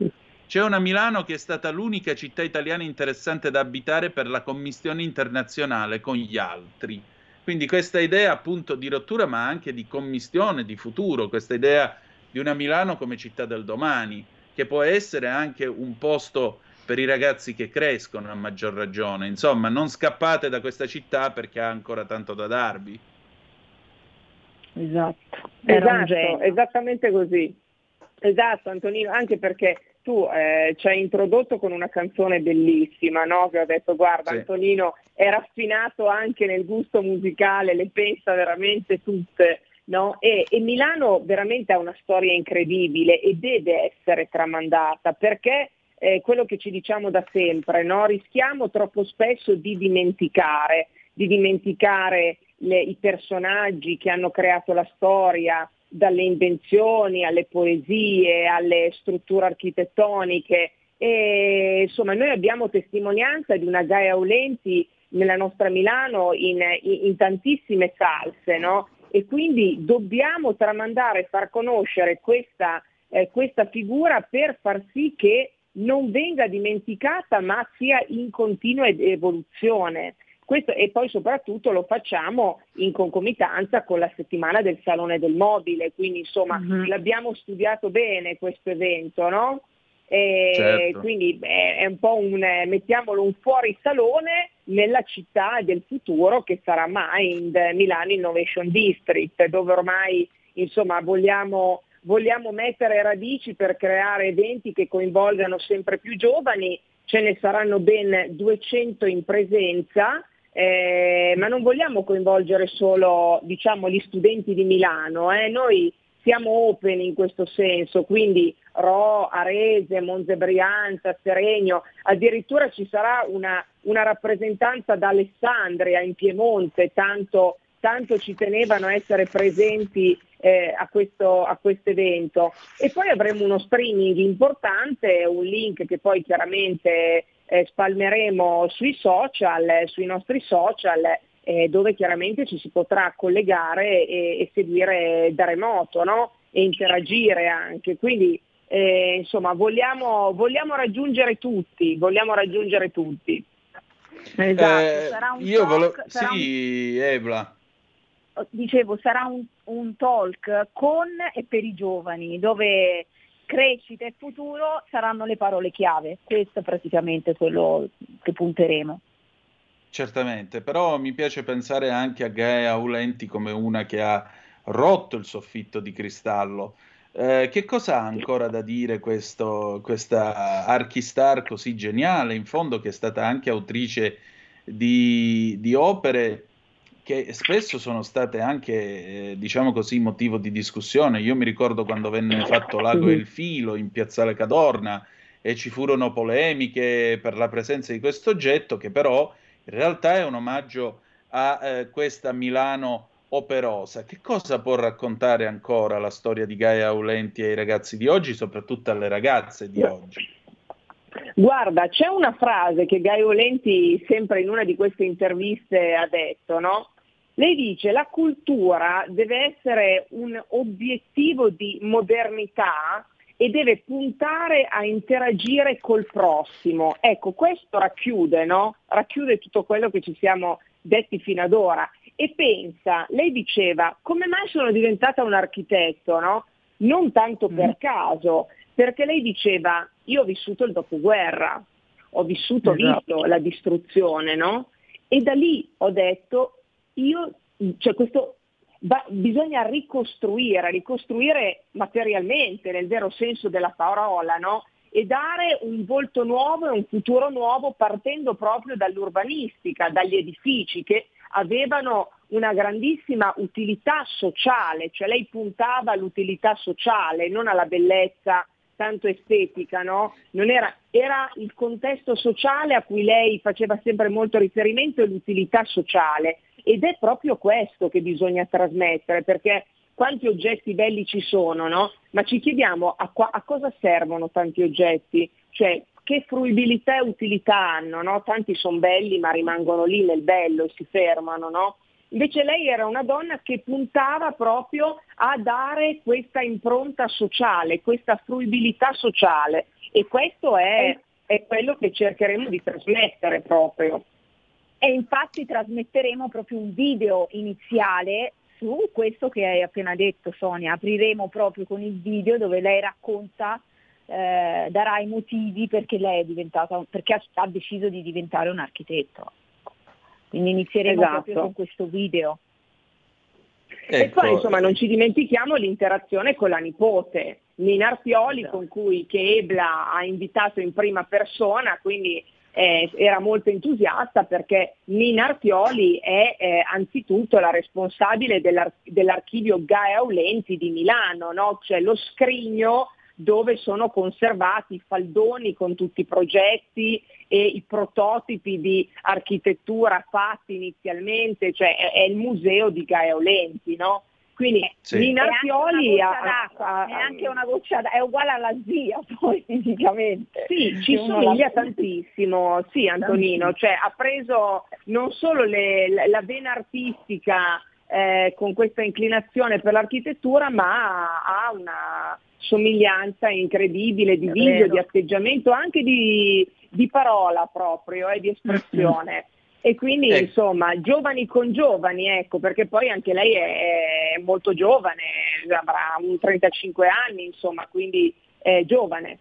C'è una Milano che è stata l'unica città italiana interessante da abitare per la commissione internazionale con gli altri. Quindi questa idea appunto di rottura, ma anche di commissione, di futuro, questa idea di una Milano come città del domani, che può essere anche un posto per i ragazzi che crescono a maggior ragione. Insomma, non scappate da questa città perché ha ancora tanto da darvi. Esatto, esatto esattamente così. Esatto, Antonino, anche perché tu eh, ci hai introdotto con una canzone bellissima, no? Che ho detto, guarda, sì. Antonino è raffinato anche nel gusto musicale, le pensa veramente tutte. No? E, e, Milano veramente ha una storia incredibile e deve essere tramandata perché eh, quello che ci diciamo da sempre, no? rischiamo troppo spesso di dimenticare, di dimenticare le, i personaggi che hanno creato la storia, dalle invenzioni alle poesie, alle strutture architettoniche. E, insomma, noi abbiamo testimonianza di una Gaia Aulenti nella nostra Milano in, in, in tantissime salse, no? E quindi dobbiamo tramandare e far conoscere questa, eh, questa figura per far sì che non venga dimenticata ma sia in continua evoluzione. Questo, e poi soprattutto lo facciamo in concomitanza con la settimana del Salone del Mobile, quindi insomma uh-huh. l'abbiamo studiato bene questo evento, no? E certo. Quindi beh, è un po' un, mettiamolo un fuori salone nella città del futuro che sarà Mind, Milano Innovation District, dove ormai insomma vogliamo, vogliamo mettere radici per creare eventi che coinvolgano sempre più giovani, ce ne saranno ben 200 in presenza eh, ma non vogliamo coinvolgere solo diciamo, gli studenti di Milano, eh. noi siamo open in questo senso, quindi Ro, Arese, Monze Brianza, Seregno, addirittura ci sarà una, una rappresentanza da Alessandria in Piemonte, tanto, tanto ci tenevano a essere presenti eh, a, questo, evento. E poi avremo uno streaming importante, un link che poi chiaramente eh, spalmeremo sui social, sui nostri social, eh, dove chiaramente ci si potrà collegare e, e seguire da remoto no? e interagire anche. Quindi eh, insomma vogliamo, vogliamo, raggiungere tutti, vogliamo raggiungere tutti. Esatto, eh, sarà un io talk, volevo... sarà sì, un... Ebla. Dicevo, sarà un, un talk con e per i giovani, dove crescita e futuro saranno le parole chiave. Questo è praticamente quello che punteremo. Certamente, però mi piace pensare anche a Gaia Aulenti come una che ha rotto il soffitto di cristallo. Eh, che cosa ha ancora da dire questo, questa archistar così geniale, in fondo che è stata anche autrice di, di opere che spesso sono state anche, eh, diciamo così, motivo di discussione. Io mi ricordo quando venne fatto Lago e il Filo in Piazzale Cadorna e ci furono polemiche per la presenza di questo oggetto, che però in realtà è un omaggio a eh, questa Milano operosa. Che cosa può raccontare ancora la storia di Gaia Aulenti ai ragazzi di oggi, soprattutto alle ragazze di oggi? Guarda, c'è una frase che Gaia Aulenti sempre in una di queste interviste ha detto, no? Lei dice la cultura deve essere un obiettivo di modernità e deve puntare a interagire col prossimo. Ecco, questo racchiude, no? racchiude tutto quello che ci siamo detti fino ad ora. E pensa, lei diceva, come mai sono diventata un architetto? No? Non tanto per mm. caso, perché lei diceva, io ho vissuto il dopoguerra, ho vissuto, esatto. visto la distruzione, no? E da lì ho detto, io, cioè questo, va, bisogna ricostruire, ricostruire materialmente, nel vero senso della parola, no? e dare un volto nuovo e un futuro nuovo partendo proprio dall'urbanistica, dagli edifici che avevano una grandissima utilità sociale, cioè lei puntava all'utilità sociale, non alla bellezza tanto estetica, no? Era, era, il contesto sociale a cui lei faceva sempre molto riferimento e l'utilità sociale. Ed è proprio questo che bisogna trasmettere, perché quanti oggetti belli ci sono, no? Ma ci chiediamo a, qua, a cosa servono tanti oggetti, cioè che fruibilità e utilità hanno, no? Tanti sono belli ma rimangono lì nel bello e si fermano, no? Invece lei era una donna che puntava proprio a dare questa impronta sociale, questa fruibilità sociale e questo è, è quello che cercheremo di trasmettere proprio. E infatti trasmetteremo proprio un video iniziale su questo che hai appena detto Sonia, apriremo proprio con il video dove lei racconta, eh, darà i motivi perché lei è diventata, perché ha, ha deciso di diventare un architetto. Quindi inizieremo esatto. proprio con questo video. Ecco. E poi insomma non ci dimentichiamo l'interazione con la nipote, Nina Arpioli, esatto. con cui che Ebla ha invitato in prima persona, quindi eh, era molto entusiasta perché Nina Artioli è eh, anzitutto la responsabile dell'ar- dell'archivio Gaia Aulenti di Milano, no? cioè lo scrigno dove sono conservati i faldoni con tutti i progetti e i prototipi di architettura fatti inizialmente, cioè è, è il museo di Gaia Aulenti, no? Quindi sì. Nina Artioli ha, ha, anche una goccia è uguale alla zia poi fisicamente. Sì, ci somiglia tantissimo, sì Antonino, cioè ha preso non solo le, la vena artistica eh, con questa inclinazione per l'architettura, ma ha una somiglianza incredibile di video, di atteggiamento, anche di, di parola proprio e eh, di espressione. E quindi ecco. insomma, giovani con giovani, ecco, perché poi anche lei è, è molto giovane, avrà un 35 anni, insomma, quindi è giovane.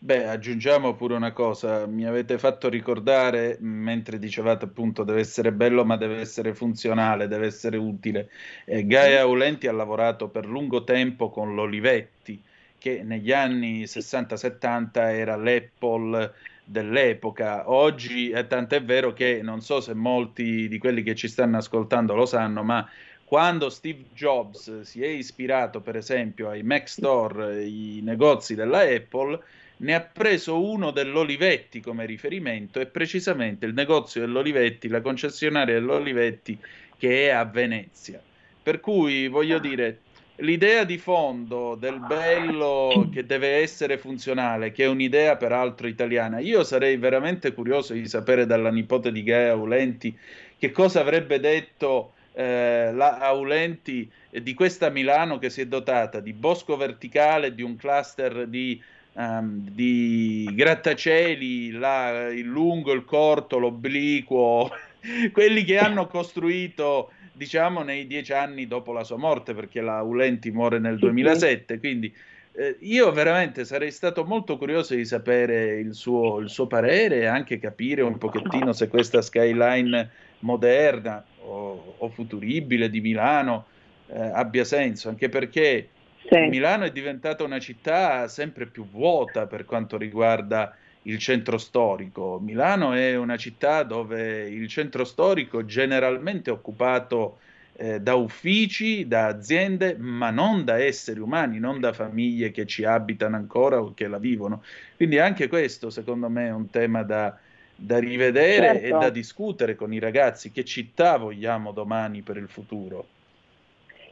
Beh, aggiungiamo pure una cosa, mi avete fatto ricordare, mentre dicevate appunto deve essere bello ma deve essere funzionale, deve essere utile. Eh, Gaia Aulenti ha lavorato per lungo tempo con l'Olivetti, che negli anni 60-70 era l'Apple dell'epoca. Oggi è tant'è vero che non so se molti di quelli che ci stanno ascoltando lo sanno, ma quando Steve Jobs si è ispirato per esempio ai Mac Store, i negozi della Apple, ne ha preso uno dell'Olivetti come riferimento e precisamente il negozio dell'Olivetti, la concessionaria dell'Olivetti che è a Venezia. Per cui voglio ah. dire, l'idea di fondo del bello che deve essere funzionale, che è un'idea peraltro italiana, io sarei veramente curioso di sapere dalla nipote di Gaia Aulenti che cosa avrebbe detto eh, la Aulenti di questa Milano che si è dotata di bosco verticale, di un cluster di um, di grattacieli, la, il lungo, il corto, l'obliquo, quelli che hanno costruito diciamo nei dieci anni dopo la sua morte, perché la Ulenti muore nel 2007, quindi eh, io veramente sarei stato molto curioso di sapere il suo, il suo, parere e anche capire un pochettino se questa skyline moderna o, o futuribile di Milano eh, abbia senso, anche perché sì. Milano è diventata una città sempre più vuota per quanto riguarda il centro storico. Milano è una città dove il centro storico generalmente è occupato eh, da uffici, da aziende, ma non da esseri umani, non da famiglie che ci abitano ancora o che la vivono. Quindi anche questo, secondo me, è un tema da, da rivedere certo. e da discutere con i ragazzi. Che città vogliamo domani per il futuro?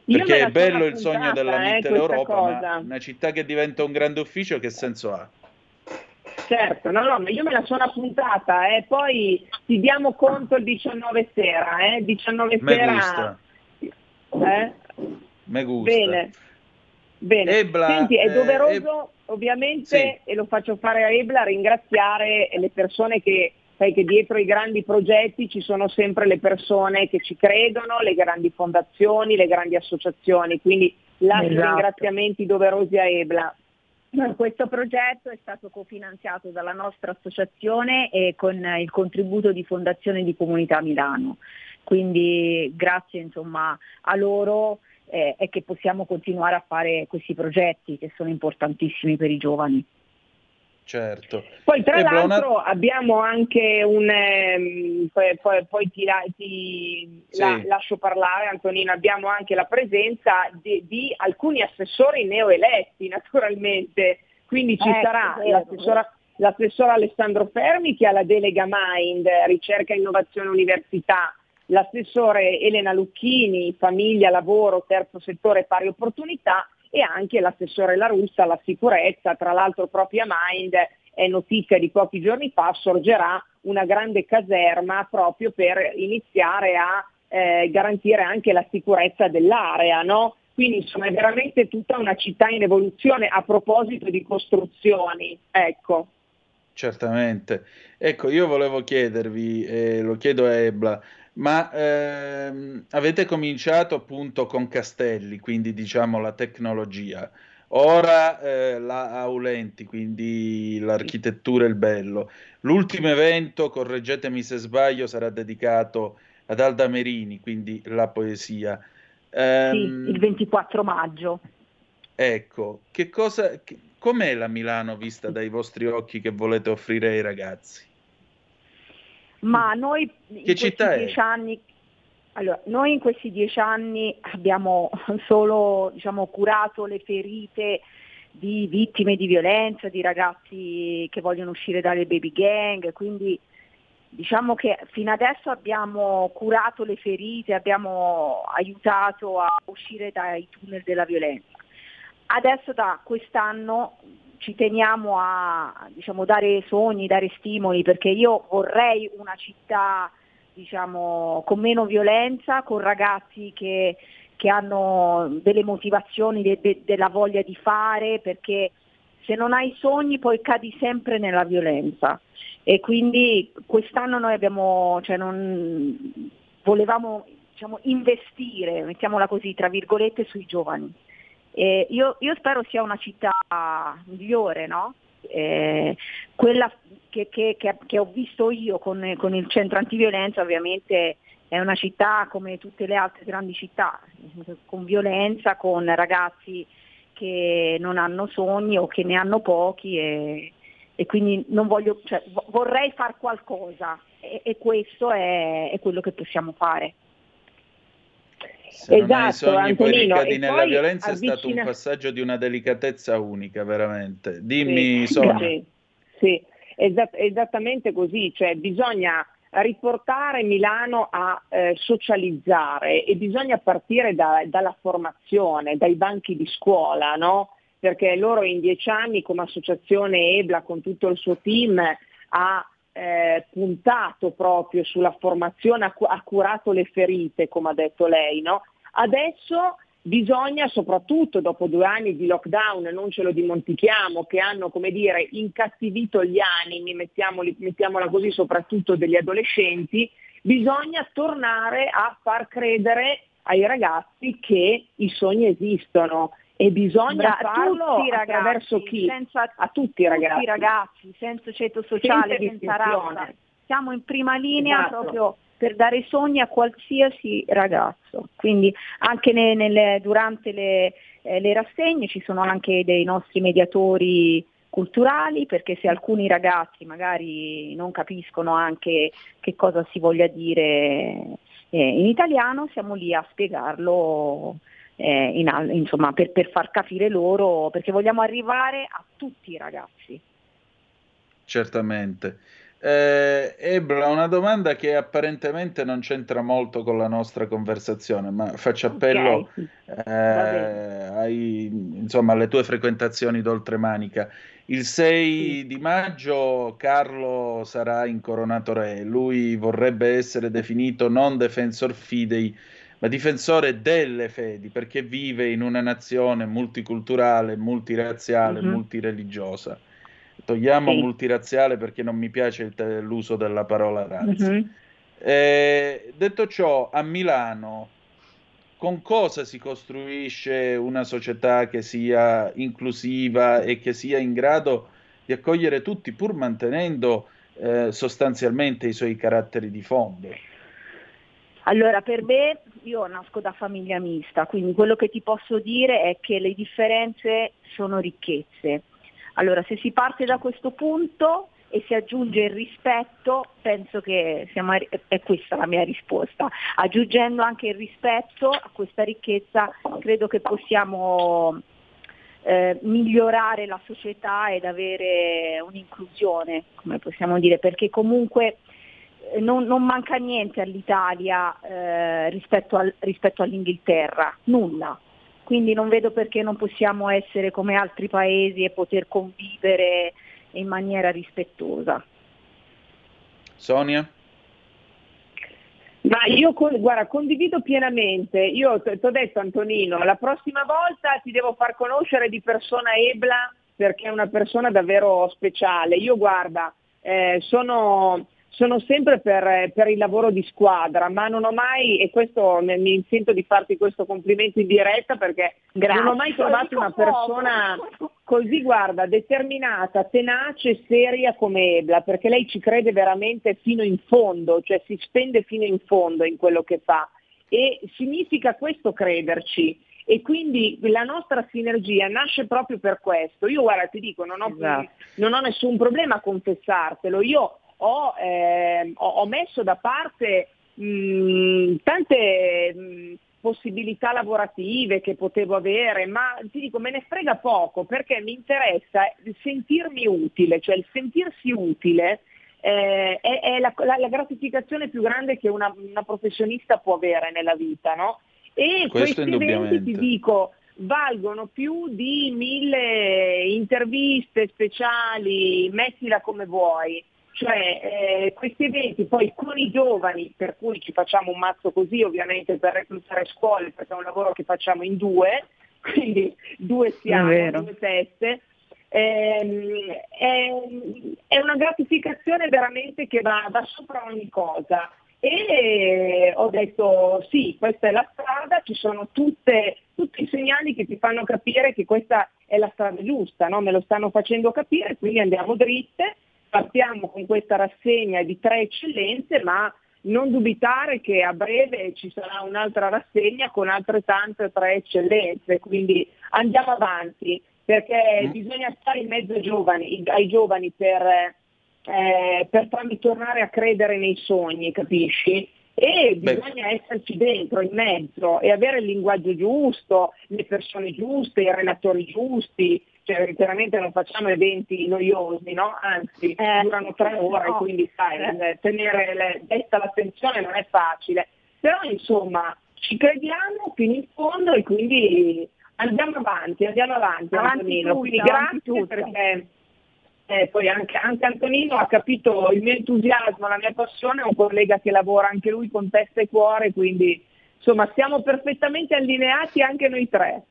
Perché è bello il sogno della eh, Mitteleuropa, ma una città che diventa un grande ufficio che senso ha? Certo, no, no, ma io me la sono appuntata e eh, poi ti diamo conto il 19 sera, eh? 19 me sera. Gusta. Eh? Me gusta. Bene. Bene. Ebla, Senti, è eh, doveroso eh, ovviamente, sì. e lo faccio fare a Ebla, ringraziare le persone che sai che dietro i grandi progetti ci sono sempre le persone che ci credono, le grandi fondazioni, le grandi associazioni, quindi lascio esatto. ringraziamenti doverosi a Ebla. Questo progetto è stato cofinanziato dalla nostra associazione e con il contributo di Fondazione di Comunità Milano. Quindi grazie insomma, a loro eh, è che possiamo continuare a fare questi progetti che sono importantissimi per i giovani. Certo. Poi tra e l'altro una... abbiamo anche un... Ehm, poi, poi, poi, ti, ti sì. la, lascio parlare Antonino, abbiamo anche la presenza di, di alcuni assessori neoeletti naturalmente, quindi ci eh, sarà l'assessora, l'assessore Alessandro Fermi che ha la delega Mind, ricerca, innovazione, università, l'assessore Elena Lucchini, famiglia, lavoro, terzo settore, pari opportunità e anche l'assessore La Russa alla sicurezza, tra l'altro proprio a Mind è notizia di pochi giorni fa, sorgerà una grande caserma proprio per iniziare a eh, garantire anche la sicurezza dell'area. No? Quindi insomma è veramente tutta una città in evoluzione a proposito di costruzioni. Ecco. Certamente. Ecco, io volevo chiedervi, eh, lo chiedo a Ebla, ma ehm, avete cominciato appunto con Castelli, quindi diciamo la tecnologia. Ora eh, la Aulenti, quindi l'architettura e il bello. L'ultimo evento, correggetemi se sbaglio, sarà dedicato ad Alda Merini, quindi la poesia. Um, sì, il 24 maggio. Ecco, che cosa, che, com'è la Milano vista dai vostri occhi che volete offrire ai ragazzi? Ma noi in che è? dieci anni allora, noi in questi dieci anni abbiamo solo diciamo, curato le ferite di vittime di violenza, di ragazzi che vogliono uscire dalle baby gang, quindi diciamo che fino adesso abbiamo curato le ferite, abbiamo aiutato a uscire dai tunnel della violenza. Adesso da quest'anno ci teniamo a diciamo, dare sogni, dare stimoli, perché io vorrei una città diciamo, con meno violenza, con ragazzi che, che hanno delle motivazioni, de, de, della voglia di fare, perché se non hai sogni poi cadi sempre nella violenza. E quindi quest'anno noi abbiamo, cioè non, volevamo diciamo, investire, mettiamola così, tra virgolette, sui giovani. Io, io, spero sia una città migliore, no? eh, quella che, che, che, ho visto io con, con, il centro antiviolenza ovviamente è una città come tutte le altre grandi città, con violenza, con ragazzi che non hanno sogni o che ne hanno pochi e, e quindi voglio, cioè, vorrei fare qualcosa e, e questo è, è quello che possiamo fare. Se esatto, non hai esatto, sogni Antonino, poi ricadi nella violenza avvicina... è stato un passaggio di una delicatezza unica, veramente. Dimmi, sì, Sonia. Sì, sì esatt- esattamente così, cioè bisogna riportare Milano a eh, socializzare e bisogna partire da, dalla formazione, dai banchi di scuola, no? perché loro in dieci anni come associazione EBLA con tutto il suo team ha eh, puntato proprio sulla formazione, ha, ha, curato le ferite, come ha detto lei. No? Adesso bisogna, soprattutto dopo due anni di lockdown, non ce lo dimentichiamo, che hanno come dire, incattivito gli animi, mettiamola così, soprattutto degli adolescenti, bisogna tornare a far credere ai ragazzi che i sogni esistono e bisogna Bra- farlo tutti attraverso chi? Senza, a tutti i ragazzi. Ragazzi, senza ceto sociale, senza, senza razza. Siamo in prima linea esatto. proprio per dare sogni a qualsiasi ragazzo. Quindi anche ne, nelle, durante le, eh, le rassegne ci sono anche dei nostri mediatori culturali perché se alcuni ragazzi magari non capiscono anche che cosa si voglia dire eh, in italiano siamo lì a spiegarlo eh, in, insomma, per, per far capire loro, perché vogliamo arrivare a tutti i ragazzi. Certamente. Eh, Ebra, una domanda che apparentemente non c'entra molto con la nostra conversazione, ma faccio appello okay. eh, ai, insomma, alle tue frequentazioni d'oltremanica. Il 6 sì. di maggio Carlo sarà incoronato re, lui vorrebbe essere definito non defensor fidei, ma difensore delle fedi, perché vive in una nazione multiculturale, multirazziale, mm-hmm. multireligiosa. Togliamo sì. multirazziale perché non mi piace te- l'uso della parola razza. Mm-hmm. Eh, detto ciò, a Milano con cosa si costruisce una società che sia inclusiva e che sia in grado di accogliere tutti pur mantenendo eh, sostanzialmente i suoi caratteri di fondo? Allora, per me, io nasco da famiglia mista, quindi quello che ti posso dire è che le differenze sono ricchezze. Allora, se si parte da questo punto e si aggiunge il rispetto, penso che siamo, è questa la mia risposta. Aggiungendo anche il rispetto a questa ricchezza, credo che possiamo eh, migliorare la società ed avere un'inclusione, come possiamo dire, perché comunque non, non, manca niente all'Italia eh, rispetto, al, rispetto, all'Inghilterra, nulla. Quindi non vedo perché non possiamo essere come altri paesi e poter convivere in maniera rispettosa. Sonia? Ma io guarda, condivido pienamente. Io ti ho detto Antonino, la prossima volta ti devo far conoscere di persona Ebla perché è una persona davvero speciale. Io guarda, eh, sono sono sempre per, per, il lavoro di squadra, ma non ho mai, e questo mi sento di farti questo complimento in diretta perché Grazie, non ho mai trovato una persona così, guarda, determinata, tenace, seria come Ebla, perché lei ci crede veramente fino in fondo, cioè si spende fino in fondo in quello che fa. E significa questo crederci. E quindi la nostra sinergia nasce proprio per questo. Io guarda, ti dico, non ho, esatto. non ho nessun problema a confessartelo. Io ho, eh, ho messo da parte mh, tante mh, possibilità lavorative che potevo avere, ma ti dico me ne frega poco perché mi interessa sentirmi utile, cioè il sentirsi utile eh, è, è la, la, la, gratificazione più grande che una, una professionista può avere nella vita, no? E Questo questi eventi ti dico valgono più di mille interviste speciali, mettila come vuoi cioè eh, questi eventi poi con i giovani, per cui ci facciamo un mazzo così ovviamente per reclutare scuole, perché è un lavoro che facciamo in due, quindi due siamo, due teste, ehm, è, è, una gratificazione veramente che va, va sopra ogni cosa. E ho detto sì, questa è la strada, ci sono tutte, tutti i segnali che ti fanno capire che questa è la strada giusta, no? me lo stanno facendo capire, quindi andiamo dritte partiamo con questa rassegna di tre eccellenze, ma non dubitare che a breve ci sarà un'altra rassegna con altrettante tre eccellenze, quindi andiamo avanti perché mm. bisogna stare in mezzo ai giovani, ai giovani per, eh, per farli tornare a credere nei sogni, capisci? E bisogna Beh. esserci dentro, in mezzo e avere il linguaggio giusto, le persone giuste, i relatori giusti, cioè, chiaramente non facciamo eventi noiosi, no? anzi eh, durano tre ore, no. quindi sai, eh. tenere le, desta l'attenzione non è facile, però insomma ci crediamo fino in fondo e quindi andiamo avanti, andiamo avanti, avanti Antonino, tutta, quindi grazie tutta. perché eh, poi anche, anche, Antonino ha capito il mio entusiasmo, la mia passione, è un collega che lavora anche lui con testa e cuore, quindi insomma siamo perfettamente allineati anche noi tre.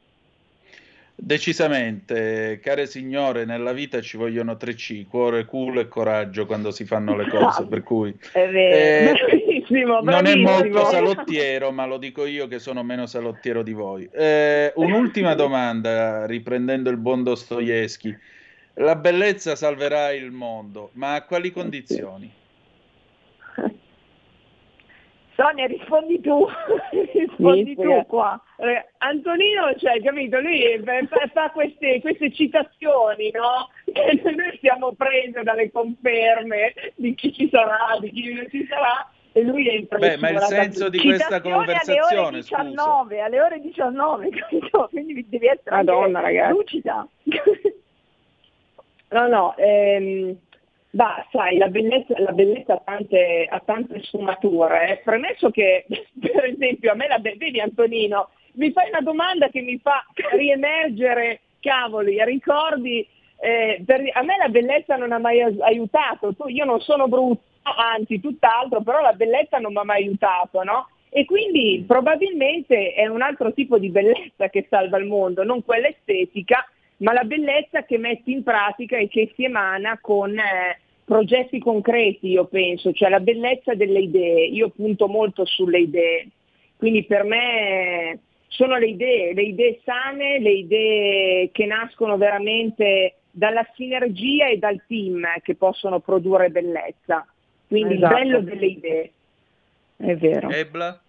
Decisamente, care signore, nella vita ci vogliono tre C, cuore, culo e coraggio quando si fanno le cose, per cui è vero. Eh, bravissimo, bravissimo. non è molto salottiero, ma lo dico io che sono meno salottiero di voi. Eh, un'ultima domanda, riprendendo il buon Dostoevsky. La bellezza salverà il mondo, ma a quali condizioni? Sonia rispondi tu, rispondi sì, tu qua. Eh, Antonino, cioè, capito, lui fa queste, queste citazioni, no? E noi siamo presi dalle conferme di chi ci sarà, di chi non ci sarà, e lui entra Beh, ma il senso di questa conversazione, alle ore 19, scusa. alle ore 19, capito? Quindi devi essere Madonna, ragazzi. lucida. no, no, ehm, Bah, sai, la bellezza, la bellezza ha, tante, ha tante sfumature. Premesso che, per esempio, a me la be- vedi Antonino, mi fai una domanda che mi fa riemergere, cavoli, ricordi. Eh, per, a me la bellezza non ha mai aiutato. Tu, io non sono brutta, anzi, tutt'altro, però la bellezza non mi ha mai aiutato, no? E quindi probabilmente è un altro tipo di bellezza che salva il mondo, non quella estetica, ma la bellezza che metti in pratica e che si emana con eh, progetti concreti, io penso, cioè la bellezza delle idee. Io punto molto sulle idee, quindi per me sono le idee, le idee sane, le idee che nascono veramente dalla sinergia e dal team che possono produrre bellezza. Quindi esatto. il bello delle idee. È vero. Ebla?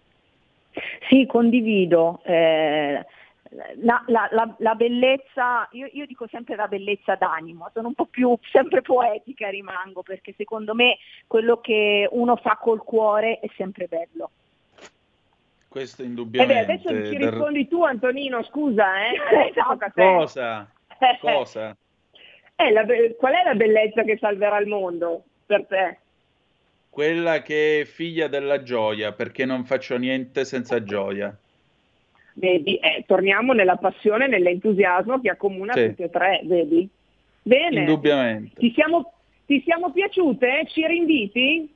Sì, condivido. Eh, la, la, la, la, bellezza, io, io, dico sempre la bellezza d'animo, sono un po' più sempre poetica rimango perché secondo me quello che uno fa col cuore è sempre bello. Questo indubbiamente. Eh beh, adesso ci rispondi tu Antonino, scusa, eh? Cosa? Cosa? Eh, la, qual è la bellezza che salverà il mondo per te? Quella che è figlia della gioia, perché non faccio niente senza gioia. Vedi, eh, torniamo nella passione, nell'entusiasmo che accomuna sì. tutti e tre, vedi? Bene. Indubbiamente. Ti siamo, ti siamo piaciute? Ci rinviti?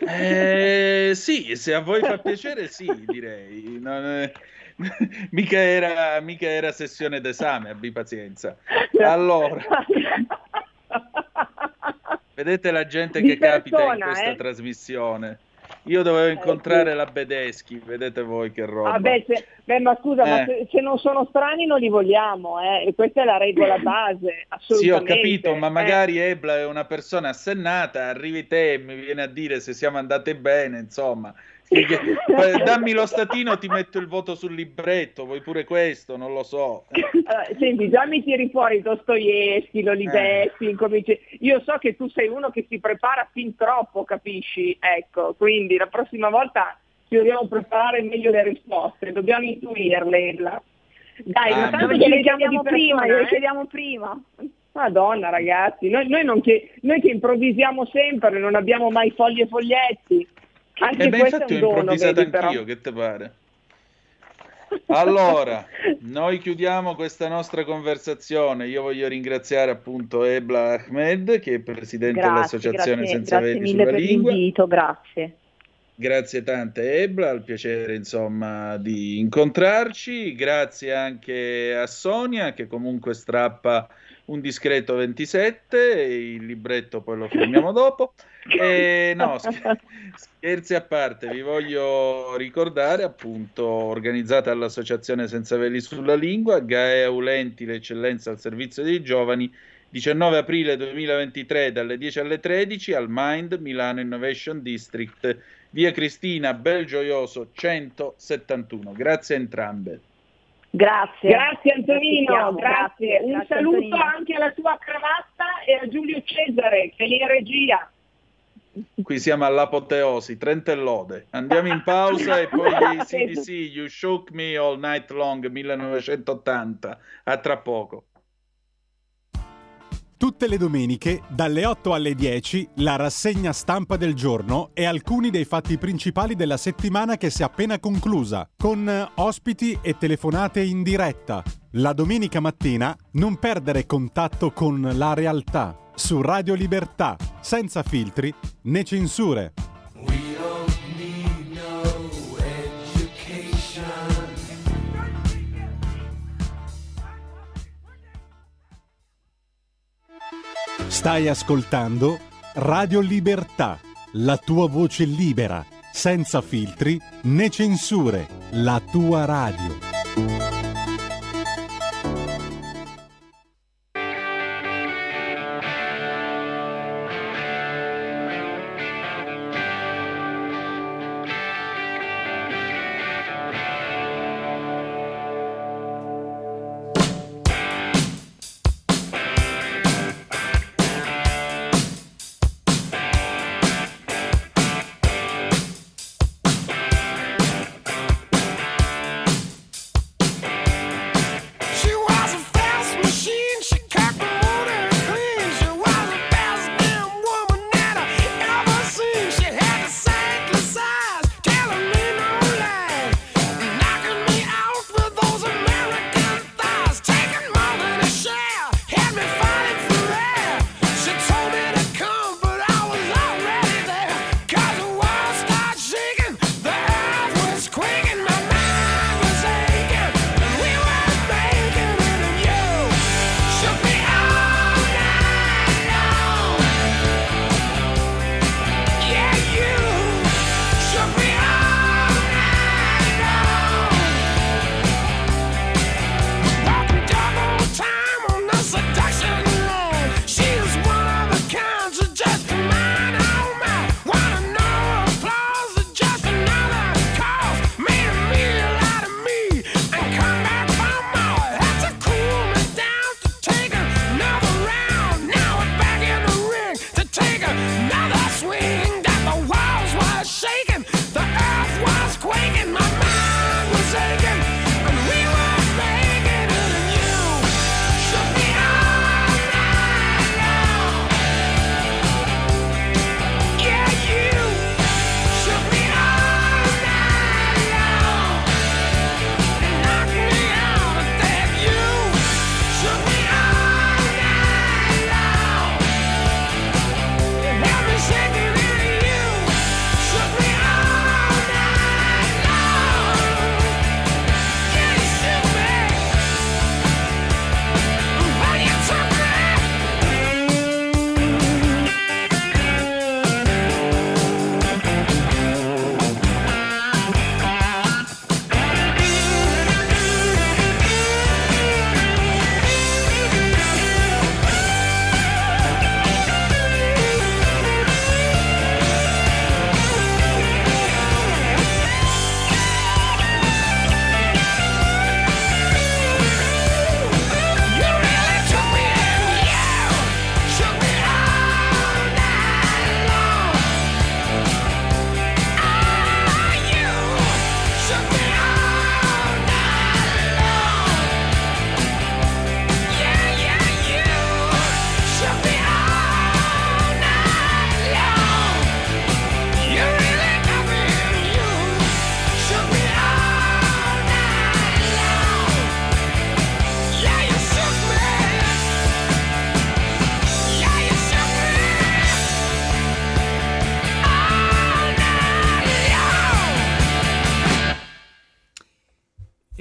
Eh, sì, se a voi fa piacere, sì, direi. È... mica, era, mica era sessione d'esame, abbi pazienza. Allora, vedete la gente che persona, capita in questa eh? trasmissione. Io dovevo eh, incontrare eh, sì. la Bedeschi, vedete voi che roba. Ah, beh, se, beh, ma scusa, eh. ma se, se, non sono strani non li vogliamo, eh? e questa è la regola base, assolutamente. Sì, ho capito, ma magari eh. Ebla è una persona assennata, arrivi te e mi viene a dire se siamo andate bene, insomma. Dammi lo statino, ti metto il voto sul libretto, vuoi pure questo, non lo so. Allora, senti, già mi tiri fuori Dostoevsky, l'Olivetti, eh. io so che tu sei uno che si prepara fin troppo, capisci? Ecco, quindi la prossima volta ci dobbiamo preparare meglio le risposte, dobbiamo intuirle. Dai, ah, ma tanto ce le chiediamo prima, eh? chiediamo prima. Madonna ragazzi, noi, noi, non che, noi che improvvisiamo sempre, non abbiamo mai fogli e foglietti. Anche eh beh, infatti ho improvvisato anch'io, però. che te pare? Allora, noi chiudiamo questa nostra conversazione. Io voglio ringraziare appunto Ebla Ahmed, che è presidente Grazie, dell'Associazione grazie, Senza grazie Veli mille sulla per Lingua. l'invito, grazie. Grazie tante Ebla, al piacere insomma di incontrarci. Grazie anche a Sonia che comunque strappa un discreto 27, il libretto poi lo fermiamo dopo. E no, scher- scherzi a parte, vi voglio ricordare appunto organizzata dall'Associazione Senza Veli sulla Lingua, Gaea Ulenti, l'eccellenza al servizio dei giovani, 19 aprile 2023 dalle 10 alle 13 al Mind Milano Innovation District, via Cristina Belgioioso 171. Grazie a entrambe. Grazie. Grazie Antonino, Aspettiamo, grazie. Un grazie, saluto Antonino. anche alla tua cravatta e a Giulio Cesare che è in regia. Qui siamo all'apoteosi, Trentellode. Andiamo in pausa e poi gli CDC, You Shook Me All Night Long 1980. A tra poco. Tutte le domeniche, dalle 8 alle 10, la rassegna stampa del giorno e alcuni dei fatti principali della settimana che si è appena conclusa, con eh, ospiti e telefonate in diretta. La domenica mattina non perdere contatto con la realtà su Radio Libertà, senza filtri né censure. Stai ascoltando Radio Libertà, la tua voce libera, senza filtri né censure, la tua radio.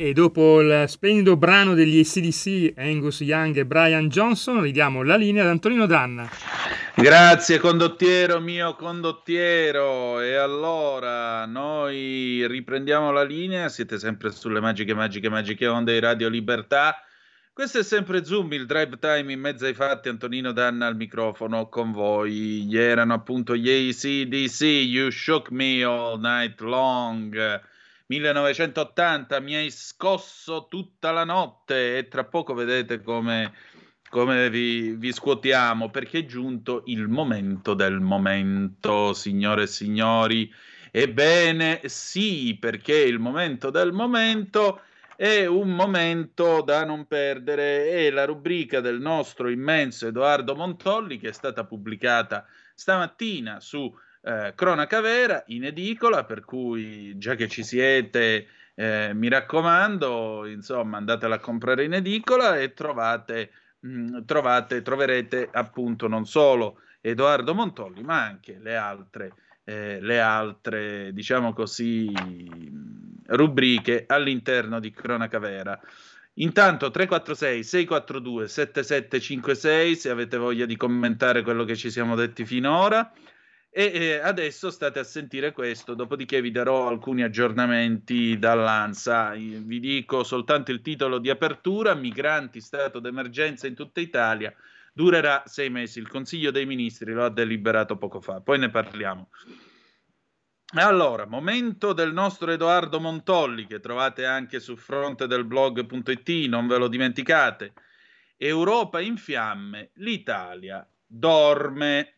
E dopo il splendido brano degli ACDC, Angus Young e Brian Johnson, ridiamo la linea ad Antonino Danna. Grazie condottiero mio condottiero. E allora noi riprendiamo la linea, siete sempre sulle magiche, magiche, magiche onde di Radio Libertà. Questo è sempre Zoom, il drive time in mezzo ai fatti. Antonino Danna al microfono con voi. Erano appunto gli ACDC, You Shook Me All Night Long 1980 mi hai scosso tutta la notte e tra poco vedete come, come vi, vi, scuotiamo perché è giunto il momento del momento, signore e signori. Ebbene sì, perché il momento del momento è un momento da non perdere, è la rubrica del nostro immenso Edoardo Montolli che è stata pubblicata stamattina su eh, cronaca vera in edicola, per cui già che ci siete, eh, mi raccomando, insomma, andatela a comprare in edicola e trovate, mh, mm, trovate, troverete appunto non solo Edoardo Montolli, ma anche le altre, eh, le altre diciamo così, rubriche all'interno di Cronaca Vera. Intanto 346 642 7756 se avete voglia di commentare quello che ci siamo detti finora. E adesso state a sentire questo, dopodiché vi darò alcuni aggiornamenti dall'ANSA. Vi dico soltanto il titolo di apertura, migranti, stato d'emergenza in tutta Italia, durerà sei mesi. Il Consiglio dei Ministri lo ha deliberato poco fa, poi ne parliamo. Allora, momento del nostro Edoardo Montolli, che trovate anche su fronte del blog.it, non ve lo dimenticate. Europa in fiamme, l'Italia dorme.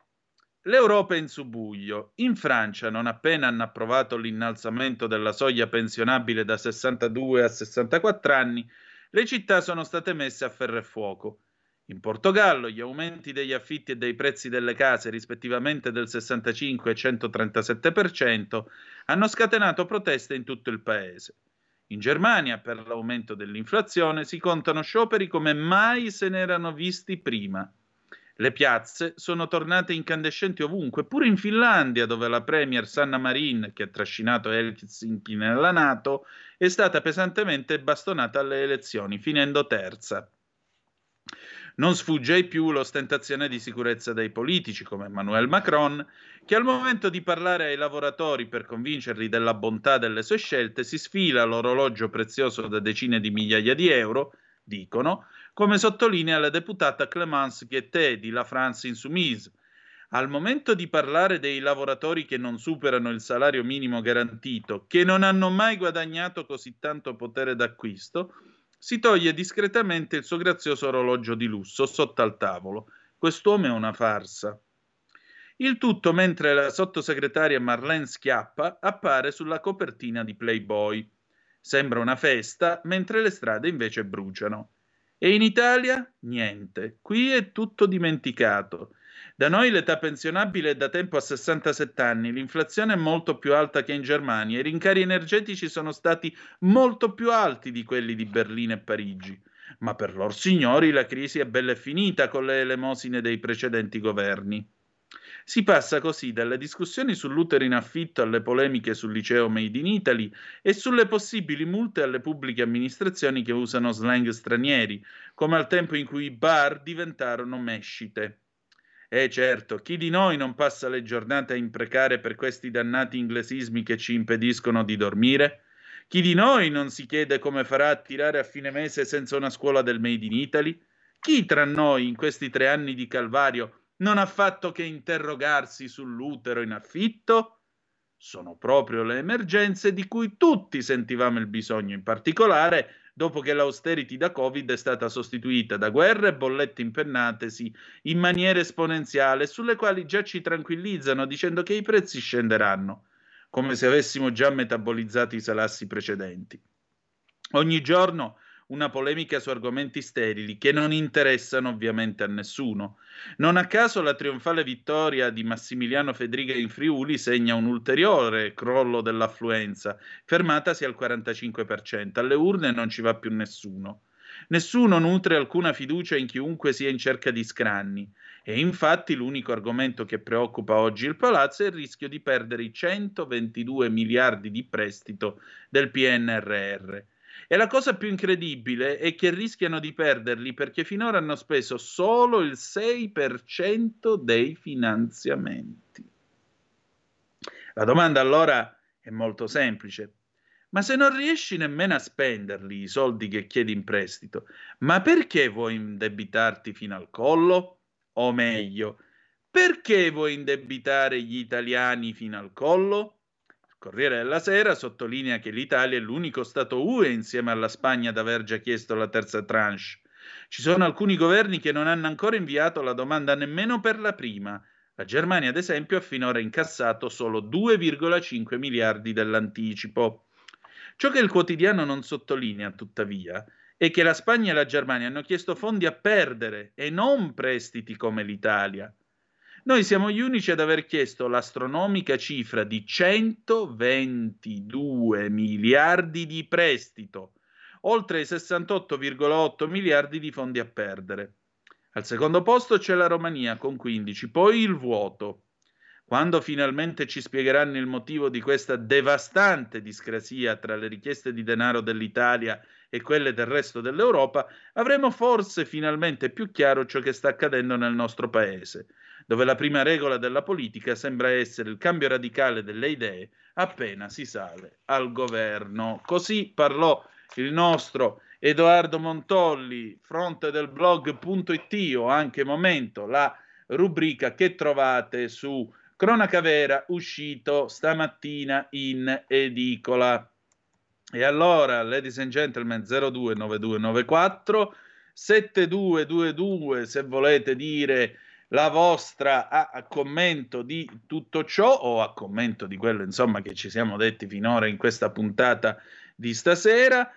L'Europa è in subbuglio. In Francia, non appena hanno approvato l'innalzamento della soglia pensionabile da 62 a 64 anni, le città sono state messe a ferro e fuoco. In Portogallo gli aumenti degli affitti e dei prezzi delle case, rispettivamente del 65 e 137%, hanno scatenato proteste in tutto il paese. In Germania, per l'aumento dell'inflazione, si contano scioperi come mai se ne erano visti prima. Le piazze sono tornate incandescenti ovunque, pure in Finlandia, dove la premier Sanna Marin, che ha trascinato Helsinki nella Nato, è stata pesantemente bastonata alle elezioni, finendo terza. Non sfugge ai più l'ostentazione di sicurezza dei politici, come Emmanuel Macron, che al momento di parlare ai lavoratori per convincerli della bontà delle sue scelte si sfila l'orologio prezioso da decine di migliaia di euro, dicono, come sottolinea la deputata Clémence Guettet di La France Insoumise. Al momento di parlare dei lavoratori che non superano il salario minimo garantito, che non hanno mai guadagnato così tanto potere d'acquisto, si toglie discretamente il suo grazioso orologio di lusso sotto al tavolo. Quest'uomo è una farsa. Il tutto mentre la sottosegretaria Marlene Schiappa appare sulla copertina di Playboy. Sembra una festa, mentre le strade invece bruciano. E in Italia? Niente. Qui è tutto dimenticato. Da noi l'età pensionabile è da tempo a 67 anni, l'inflazione è molto più alta che in Germania, i rincari energetici sono stati molto più alti di quelli di Berlino e Parigi. Ma per lor signori la crisi è bella e finita con le elemosine dei precedenti governi. Si passa così dalle discussioni sull'utero in affitto alle polemiche sul liceo Made in Italy e sulle possibili multe alle pubbliche amministrazioni che usano slang stranieri, come al tempo in cui i bar diventarono mescite. E eh certo, chi di noi non passa le giornate a imprecare per questi dannati inglesismi che ci impediscono di dormire? Chi di noi non si chiede come farà a tirare a fine mese senza una scuola del Made in Italy? Chi tra noi in questi tre anni di calvario non ha fatto che interrogarsi sull'utero in affitto? Sono proprio le emergenze di cui tutti sentivamo il bisogno, in particolare dopo che l'austerity da Covid è stata sostituita da guerre e bollette impennatesi in maniera esponenziale, sulle quali già ci tranquillizzano dicendo che i prezzi scenderanno, come se avessimo già metabolizzato i salassi precedenti. Ogni giorno una polemica su argomenti sterili che non interessano ovviamente a nessuno. Non a caso la trionfale vittoria di Massimiliano Fedriga in Friuli segna un ulteriore crollo dell'affluenza, fermatasi al 45%. Alle urne non ci va più nessuno. Nessuno nutre alcuna fiducia in chiunque sia in cerca di scranni. E infatti l'unico argomento che preoccupa oggi il Palazzo è il rischio di perdere i 122 miliardi di prestito del PNRR E la cosa più incredibile è che rischiano di perderli perché finora hanno speso solo il 6% dei finanziamenti. La domanda allora è molto semplice. Ma se non riesci nemmeno a spenderli i soldi che chiedi in prestito, ma perché vuoi indebitarti fino al collo? O meglio, perché vuoi indebitare gli italiani fino al collo? Corriere della Sera sottolinea che l'Italia è l'unico Stato UE insieme alla Spagna ad aver già chiesto la terza tranche. Ci sono alcuni governi che non hanno ancora inviato la domanda nemmeno per la prima. La Germania, ad esempio, ha finora incassato solo 2,5 miliardi dell'anticipo. Ciò che il quotidiano non sottolinea, tuttavia, è che la Spagna e la Germania hanno chiesto fondi a perdere e non prestiti come l'Italia. Noi siamo gli unici ad aver chiesto l'astronomica cifra di 122 miliardi di prestito, oltre ai 68,8 miliardi di fondi a perdere. Al secondo posto c'è la Romania con 15, poi il vuoto. Quando finalmente ci spiegheranno il motivo di questa devastante discrasia tra le richieste di denaro dell'Italia e quelle del resto dell'Europa, avremo forse finalmente più chiaro ciò che sta accadendo nel nostro paese, dove la prima regola della politica sembra essere il cambio radicale delle idee appena si sale al governo. Così parlò il nostro Edoardo Montolli, fronte del blog.it o anche Momento, la rubrica che trovate su Cronaca vera uscito stamattina in edicola. E allora, ladies and gentlemen, 029294 7222 se volete dire la vostra a, a, commento di tutto ciò o a commento di quello insomma che ci siamo detti finora in questa puntata di stasera.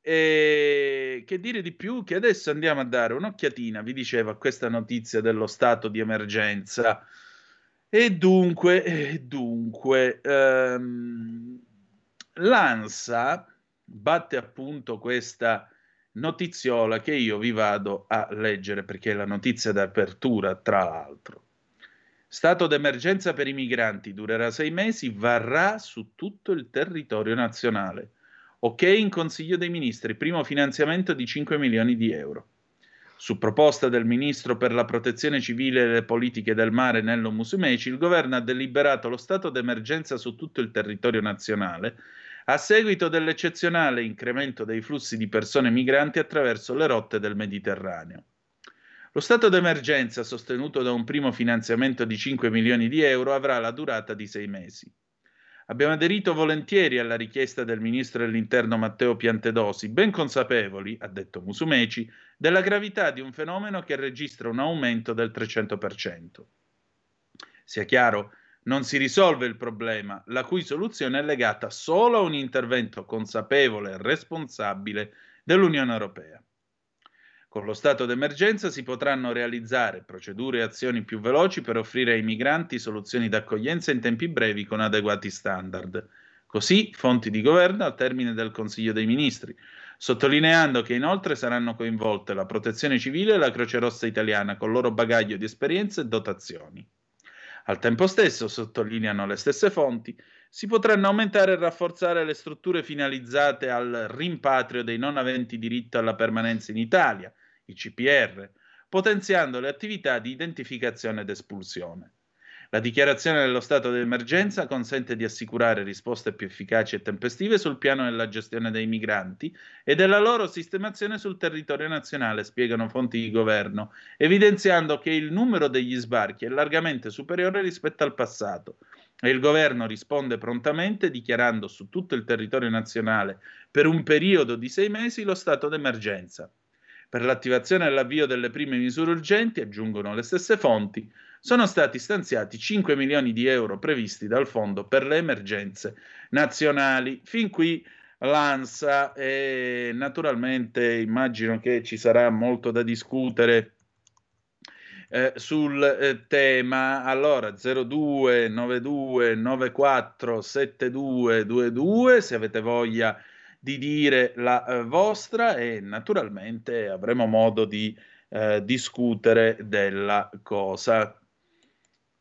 E che dire di più? Che adesso andiamo a dare un'occhiatina, vi dicevo, a questa notizia dello stato di emergenza. E dunque, dunque ehm, l'ANSA batte appunto questa notiziola che io vi vado a leggere perché è la notizia d'apertura, tra l'altro. Stato d'emergenza per i migranti durerà sei mesi, varrà su tutto il territorio nazionale. Ok in Consiglio dei Ministri, primo finanziamento di 5 milioni di euro. Su proposta del ministro per la protezione civile e le politiche del mare Nello Musumeci, il governo ha deliberato lo stato d'emergenza su tutto il territorio nazionale a seguito dell'eccezionale incremento dei flussi di persone migranti attraverso le rotte del Mediterraneo. Lo stato d'emergenza, sostenuto da un primo finanziamento di 5 milioni di euro, avrà la durata di sei mesi. Abbiamo aderito volentieri alla richiesta del ministro dell'Interno Matteo Piantedosi, ben consapevoli, ha detto Musumeci, della gravità di un fenomeno che registra un aumento del 300%. Sia chiaro, non si risolve il problema, la cui soluzione è legata solo a un intervento consapevole e responsabile dell'Unione Europea. Con lo stato d'emergenza si potranno realizzare procedure e azioni più veloci per offrire ai migranti soluzioni d'accoglienza in tempi brevi con adeguati standard. Così fonti di governo al termine del Consiglio dei Ministri, sottolineando che inoltre saranno coinvolte la Protezione Civile e la Croce Rossa italiana con il loro bagaglio di esperienze e dotazioni. Al tempo stesso, sottolineano le stesse fonti, si potranno aumentare e rafforzare le strutture finalizzate al rimpatrio dei non aventi diritto alla permanenza in Italia, i CPR, potenziando le attività di identificazione ed espulsione. La dichiarazione dello stato di emergenza consente di assicurare risposte più efficaci e tempestive sul piano della gestione dei migranti e della loro sistemazione sul territorio nazionale, spiegano fonti di governo, evidenziando che il numero degli sbarchi è largamente superiore rispetto al passato, e il governo risponde prontamente dichiarando su tutto il territorio nazionale per un periodo di sei mesi lo stato d'emergenza. Per l'attivazione e l'avvio delle prime misure urgenti, aggiungono le stesse fonti, sono stati stanziati 5 milioni di euro previsti dal Fondo per le emergenze nazionali. Fin qui l'ANSA e naturalmente immagino che ci sarà molto da discutere eh, sul eh, tema. Allora 02 92 94 7222 se avete voglia di dire la eh, vostra e naturalmente avremo modo di eh, discutere della cosa.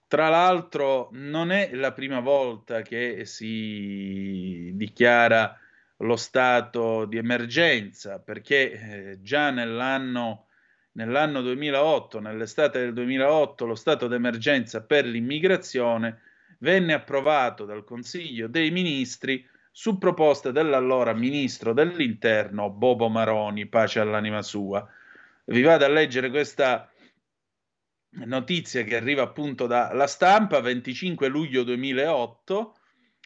Tra l'altro non è la prima volta che si dichiara lo stato di emergenza, perché eh, già nell'anno, nell'anno 2008, nell'estate del 2008, lo stato d'emergenza per l'immigrazione venne approvato dal Consiglio dei Ministri su proposta dell'allora ministro dell'Interno Bobo Maroni, pace all'anima sua. Vi vado a leggere questa notizia che arriva appunto dalla stampa, 25 luglio 2008.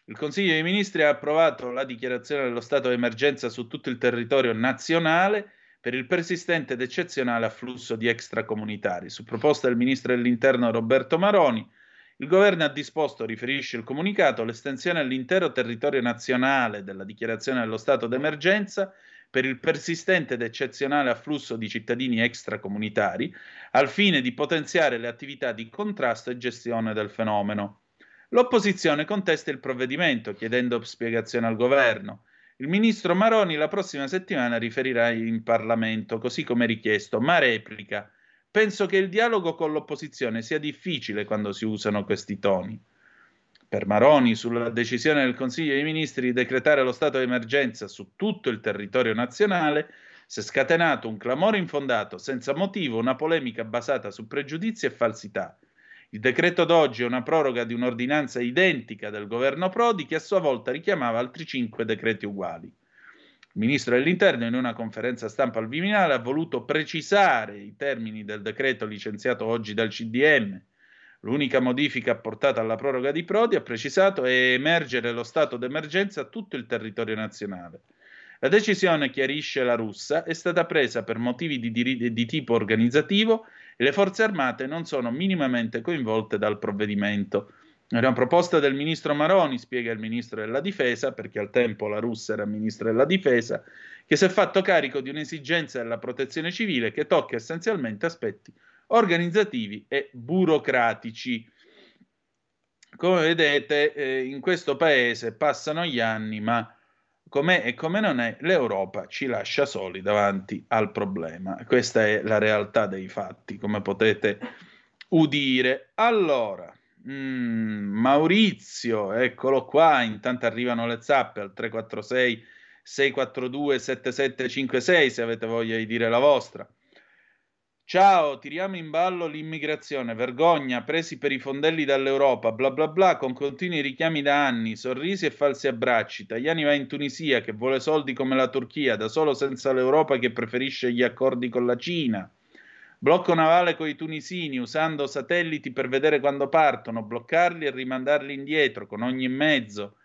Il Consiglio dei Ministri ha approvato la dichiarazione dello stato di emergenza su tutto il territorio nazionale per il persistente ed eccezionale afflusso di extracomunitari. Su proposta del Ministro dell'Interno Roberto Maroni, il governo ha disposto, riferisce il comunicato, l'estensione all'intero territorio nazionale della dichiarazione dello stato d'emergenza per il persistente ed eccezionale afflusso di cittadini extracomunitari, al fine di potenziare le attività di contrasto e gestione del fenomeno. L'opposizione contesta il provvedimento, chiedendo spiegazione al governo. Il ministro Maroni la prossima settimana riferirà in Parlamento, così come richiesto, ma replica Penso che il dialogo con l'opposizione sia difficile quando si usano questi toni. Per Maroni, sulla decisione del Consiglio dei Ministri di decretare lo stato di emergenza su tutto il territorio nazionale, si è scatenato un clamore infondato, senza motivo, una polemica basata su pregiudizi e falsità. Il decreto d'oggi è una proroga di un'ordinanza identica del governo Prodi che a sua volta richiamava altri cinque decreti uguali. Il ministro dell'Interno, in una conferenza stampa al Viminale, ha voluto precisare i termini del decreto licenziato oggi dal CDM. L'unica modifica apportata alla proroga di Prodi, ha precisato, è emergere lo stato d'emergenza a tutto il territorio nazionale. La decisione, chiarisce la russa, è stata presa per motivi di, di, di tipo organizzativo e le forze armate non sono minimamente coinvolte dal provvedimento. È una proposta del ministro Maroni, spiega il ministro della difesa, perché al tempo la Russia era ministro della difesa, che si è fatto carico di un'esigenza della protezione civile che tocca essenzialmente aspetti organizzativi e burocratici. Come vedete, eh, in questo paese passano gli anni, ma com'è e come non è, l'Europa ci lascia soli davanti al problema. Questa è la realtà dei fatti, come potete udire. Allora. Mm, Maurizio, eccolo qua. Intanto arrivano le zappe al 346 642 7756 se avete voglia di dire la vostra. Ciao, tiriamo in ballo l'immigrazione, vergogna, presi per i fondelli dall'Europa, bla bla bla, con continui richiami da anni, sorrisi e falsi abbracci. Tajani va in Tunisia che vuole soldi come la Turchia, da solo senza l'Europa che preferisce gli accordi con la Cina. Blocco navale con i tunisini usando satelliti per vedere quando partono, bloccarli e rimandarli indietro con ogni mezzo.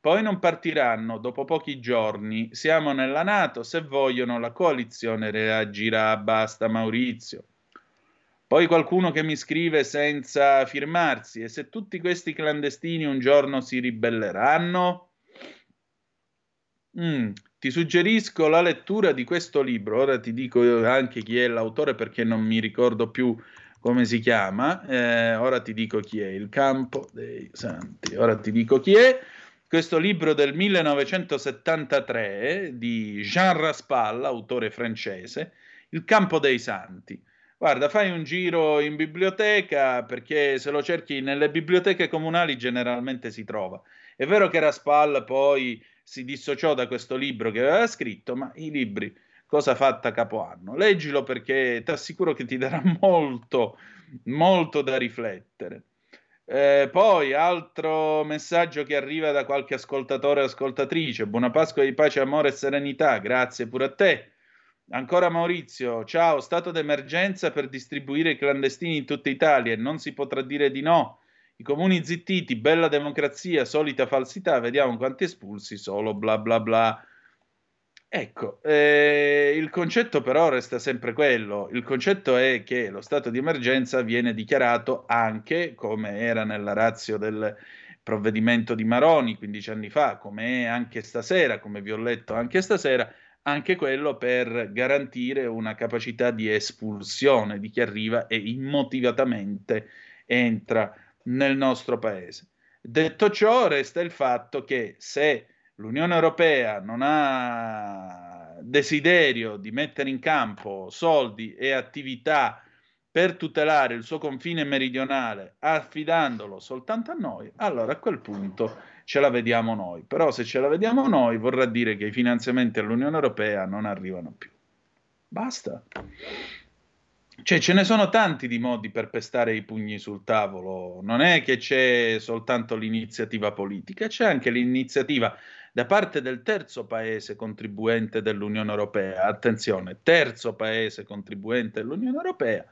Poi non partiranno dopo pochi giorni. Siamo nella Nato, se vogliono la coalizione reagirà. Basta Maurizio. Poi qualcuno che mi scrive senza firmarsi e se tutti questi clandestini un giorno si ribelleranno? Mm, ti suggerisco la lettura di questo libro, ora ti dico anche chi è l'autore perché non mi ricordo più come si chiama, eh, ora ti dico chi è, Il campo dei santi, ora ti dico chi è, questo libro del 1973 di Jean Raspal, autore francese, Il campo dei santi. Guarda, fai un giro in biblioteca perché se lo cerchi nelle biblioteche comunali generalmente si trova. È vero che Raspal poi si dissociò da questo libro che aveva scritto, ma i libri cosa fatta capoanno? Leggilo perché ti assicuro che ti darà molto, molto da riflettere. Eh, poi, altro messaggio che arriva da qualche ascoltatore o ascoltatrice. Buona Pasqua di pace, amore e serenità. Grazie pure a te. Ancora Maurizio, ciao, stato d'emergenza per distribuire i clandestini in tutta Italia non si potrà dire di no. I comuni zittiti, bella democrazia, solita falsità, vediamo quanti espulsi, solo bla bla bla. Ecco, eh, il concetto però resta sempre quello. Il concetto è che lo stato di emergenza viene dichiarato anche, come era nella razio del provvedimento di Maroni 15 anni fa, come è anche stasera, come vi ho letto anche stasera, anche quello per garantire una capacità di espulsione di chi arriva e immotivatamente entra nel nostro paese. Detto ciò, resta il fatto che se l'Unione Europea non ha desiderio di mettere in campo soldi e attività per tutelare il suo confine meridionale, affidandolo soltanto a noi, allora a quel punto ce la vediamo noi. Però se ce la vediamo noi vorrà dire che i finanziamenti all'Unione Europea non arrivano più. Basta. Cioè, ce ne sono tanti di modi per pestare i pugni sul tavolo. Non è che c'è soltanto l'iniziativa politica, c'è anche l'iniziativa da parte del terzo paese contribuente dell'Unione Europea. Attenzione, terzo paese contribuente dell'Unione Europea.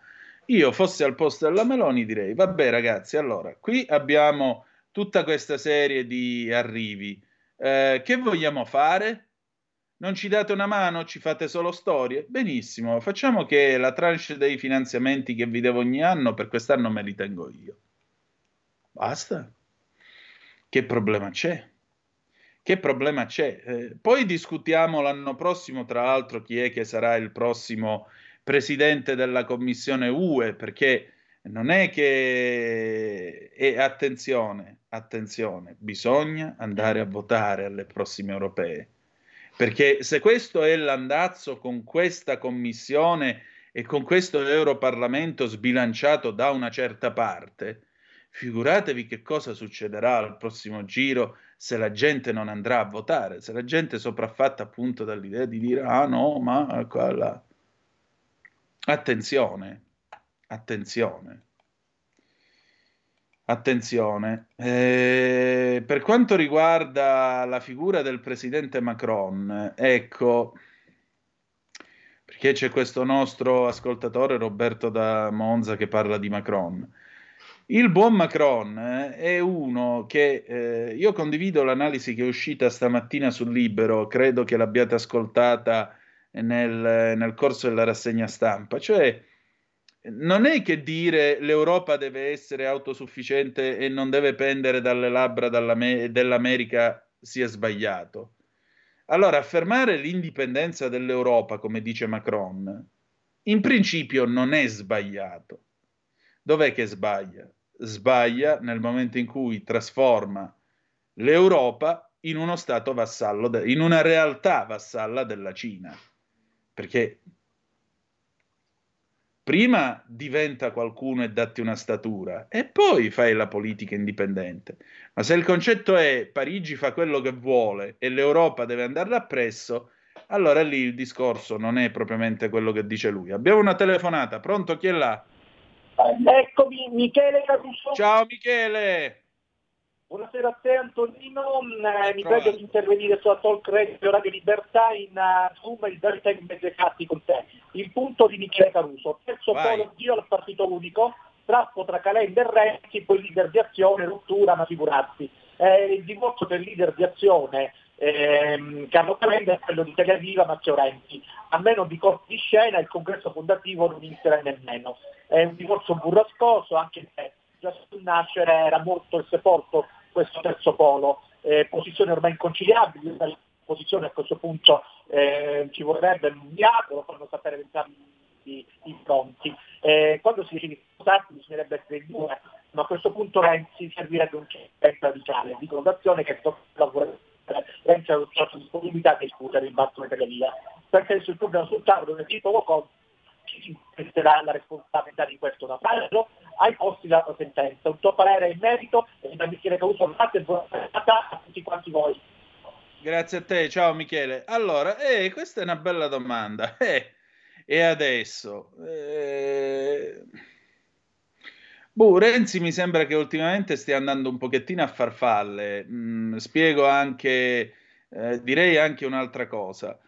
Io fossi al posto della Meloni direi, vabbè ragazzi, allora, qui abbiamo tutta questa serie di arrivi. Eh, che vogliamo fare? Non ci date una mano, ci fate solo storie? Benissimo, facciamo che la tranche dei finanziamenti che vi devo ogni anno per quest'anno me li tengo io. Basta. Che problema c'è? Che problema c'è? Eh, poi discutiamo l'anno prossimo, tra l'altro, chi è che sarà il prossimo presidente della Commissione UE, perché non è che... E attenzione, attenzione, bisogna andare a votare alle prossime europee perché se questo è l'andazzo con questa commissione e con questo Europarlamento sbilanciato da una certa parte, figuratevi che cosa succederà al prossimo giro se la gente non andrà a votare, se la gente è sopraffatta appunto dall'idea di dire ah no, ma quella... Attenzione, attenzione. Attenzione, eh, per quanto riguarda la figura del presidente Macron, ecco, perché c'è questo nostro ascoltatore Roberto da Monza che parla di Macron. Il buon Macron eh, è uno che eh, io condivido l'analisi che è uscita stamattina sul Libero, credo che l'abbiate ascoltata nel, nel corso della rassegna stampa, cioè non è che dire l'Europa deve essere autosufficiente e non deve pendere dalle labbra dell'America sia sbagliato. Allora, affermare l'indipendenza dell'Europa, come dice Macron, in principio non è sbagliato. Dov'è che sbaglia? Sbaglia nel momento in cui trasforma l'Europa in uno stato vassallo, in una realtà vassalla della Cina. Perché prima diventa qualcuno e datti una statura e poi fai la politica indipendente. Ma se il concetto è Parigi fa quello che vuole e l'Europa deve andarla appresso, allora lì il discorso non è propriamente quello che dice lui. Abbiamo una telefonata, pronto? Chi è là? Eccomi, Michele Caruso. Ciao Michele. Buonasera a te Antonino, eh, mi prego di intervenire sulla Talk Radio Radio Libertà in uh, Zoom il Verità Mezzecatti con te. Il punto di Michele Caruso, terzo polo Dio al partito unico, strappo tra Calenda e Renzi, poi leader di azione, rottura, ma figurarsi. Eh, il divorzio del leader di azione ehm, Carlo Calenda è quello di Italia Viva Matteo Renzi. A meno di corpi di scena il congresso fondativo non inizierà nemmeno. È un divorzio burrascoso, anche se già sul nascere era molto il sepolto questo terzo polo, eh, posizioni ormai inconciliabili, posizione a questo punto eh, ci vorrebbe un dialogo, lo fanno sapere entrambi i, fronti. Eh, quando si dice di sposarsi bisognerebbe essere in due, ma a questo punto Renzi servirebbe un centro radicale di collocazione che lavorare. Renzi ha la disponibilità a discutere il batto per via. Perché sul problema sul tavolo del titolo conto chi si prenderà la responsabilità di questo farlo ai posti della sentenza. Un tuo parere in merito e da Michele Caruso e buona serata a tutti quanti voi. Grazie a te, ciao Michele. Allora, eh, questa è una bella domanda. Eh, e adesso? Eh... Boh, Renzi mi sembra che ultimamente stia andando un pochettino a farfalle. Mm, spiego anche, eh, direi anche un'altra cosa.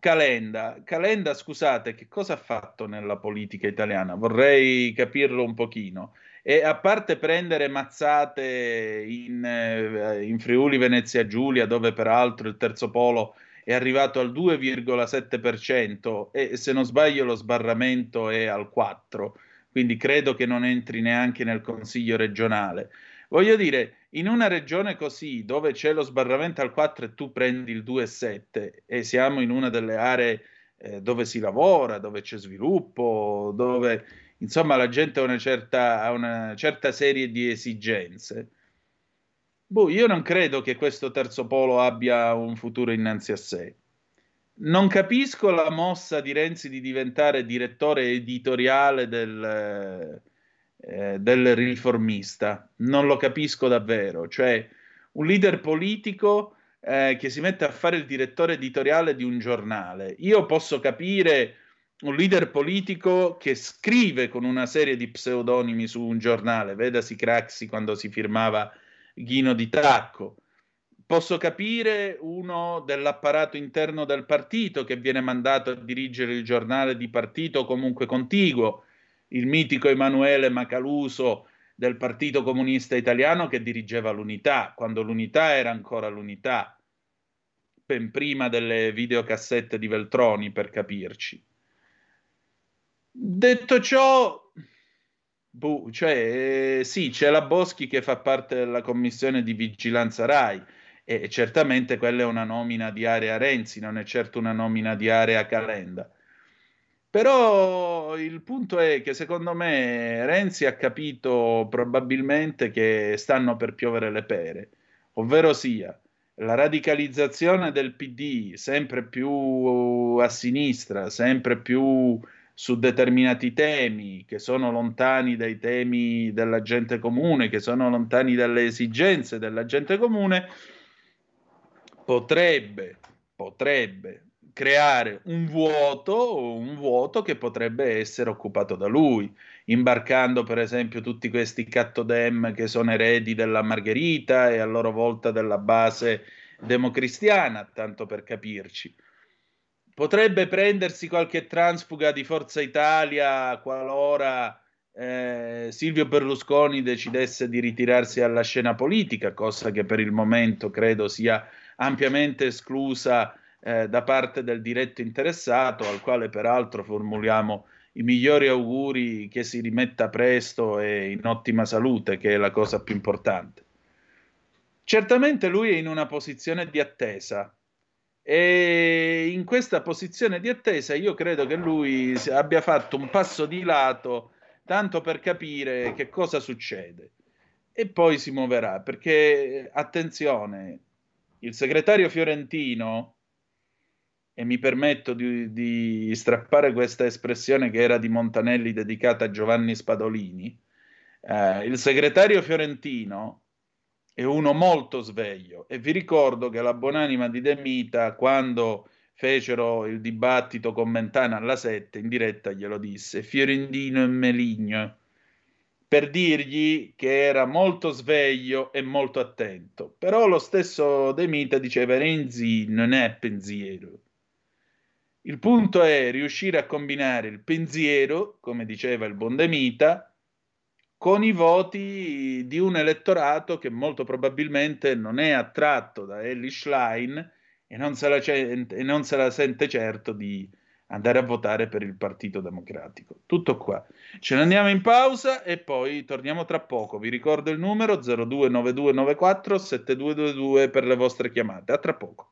Calenda, Calenda, scusate, che cosa ha fatto nella politica italiana? Vorrei capirlo un pochino. E a parte prendere mazzate in, eh, in Friuli Venezia Giulia, dove peraltro il terzo polo è arrivato al 2,7% e se non sbaglio lo sbarramento è al 4%, quindi credo che non entri neanche nel consiglio regionale. Voglio dire, in una regione così, dove c'è lo sbarramento al 4 e tu prendi il 2,7 e siamo in una delle aree eh, dove si lavora, dove c'è sviluppo, dove insomma la gente ha una certa, ha una certa serie di esigenze. Boh, io non credo che questo terzo polo abbia un futuro innanzi a sé. Non capisco la mossa di Renzi di diventare direttore editoriale del, eh, del riformista. Non lo capisco davvero. Cioè, un leader politico eh, che si mette a fare il direttore editoriale di un giornale. Io posso capire un leader politico che scrive con una serie di pseudonimi su un giornale, vedasi Craxi quando si firmava Ghino di Tacco. Posso capire uno dell'apparato interno del partito che viene mandato a dirigere il giornale di partito comunque contiguo, il mitico Emanuele Macaluso del Partito Comunista Italiano che dirigeva l'unità, quando l'unità era ancora l'unità, ben prima delle videocassette di Veltroni, per capirci. Detto ciò, boh, cioè, eh, sì, c'è la Boschi che fa parte della commissione di vigilanza RAI e certamente quella è una nomina di area Renzi, non è certo una nomina di area Calenda. Però il punto è che secondo me Renzi ha capito probabilmente che stanno per piovere le pere, ovvero sia la radicalizzazione del PD sempre più a sinistra, sempre più su determinati temi che sono lontani dai temi della gente comune, che sono lontani dalle esigenze della gente comune, potrebbe, potrebbe creare un vuoto, un vuoto che potrebbe essere occupato da lui, imbarcando per esempio tutti questi cattodem che sono eredi della Margherita e a loro volta della base democristiana, tanto per capirci. Potrebbe prendersi qualche transfuga di Forza Italia qualora eh, Silvio Berlusconi decidesse di ritirarsi alla scena politica, cosa che per il momento credo sia ampiamente esclusa eh, da parte del diretto interessato, al quale peraltro formuliamo i migliori auguri che si rimetta presto e in ottima salute, che è la cosa più importante. Certamente lui è in una posizione di attesa e in questa posizione di attesa io credo che lui abbia fatto un passo di lato tanto per capire che cosa succede e poi si muoverà perché attenzione il segretario fiorentino e mi permetto di, di, strappare questa espressione che era di Montanelli dedicata a Giovanni Spadolini, eh, il segretario fiorentino è uno molto sveglio e vi ricordo che la buonanima di De Mita quando fecero il dibattito con Mentana alla 7 in diretta glielo disse Fiorentino e Meligno per dirgli che era molto sveglio e molto attento. Però lo stesso De Mita diceva Renzi non è pensiero il punto è riuscire a combinare il pensiero, come diceva il buon Demita, con i voti di un elettorato che molto probabilmente non è attratto da Ellie Schlein e non, se la, e non se la sente certo di andare a votare per il Partito Democratico. Tutto qua. Ce ne andiamo in pausa e poi torniamo tra poco. Vi ricordo il numero 029294 7222 per le vostre chiamate. A tra poco.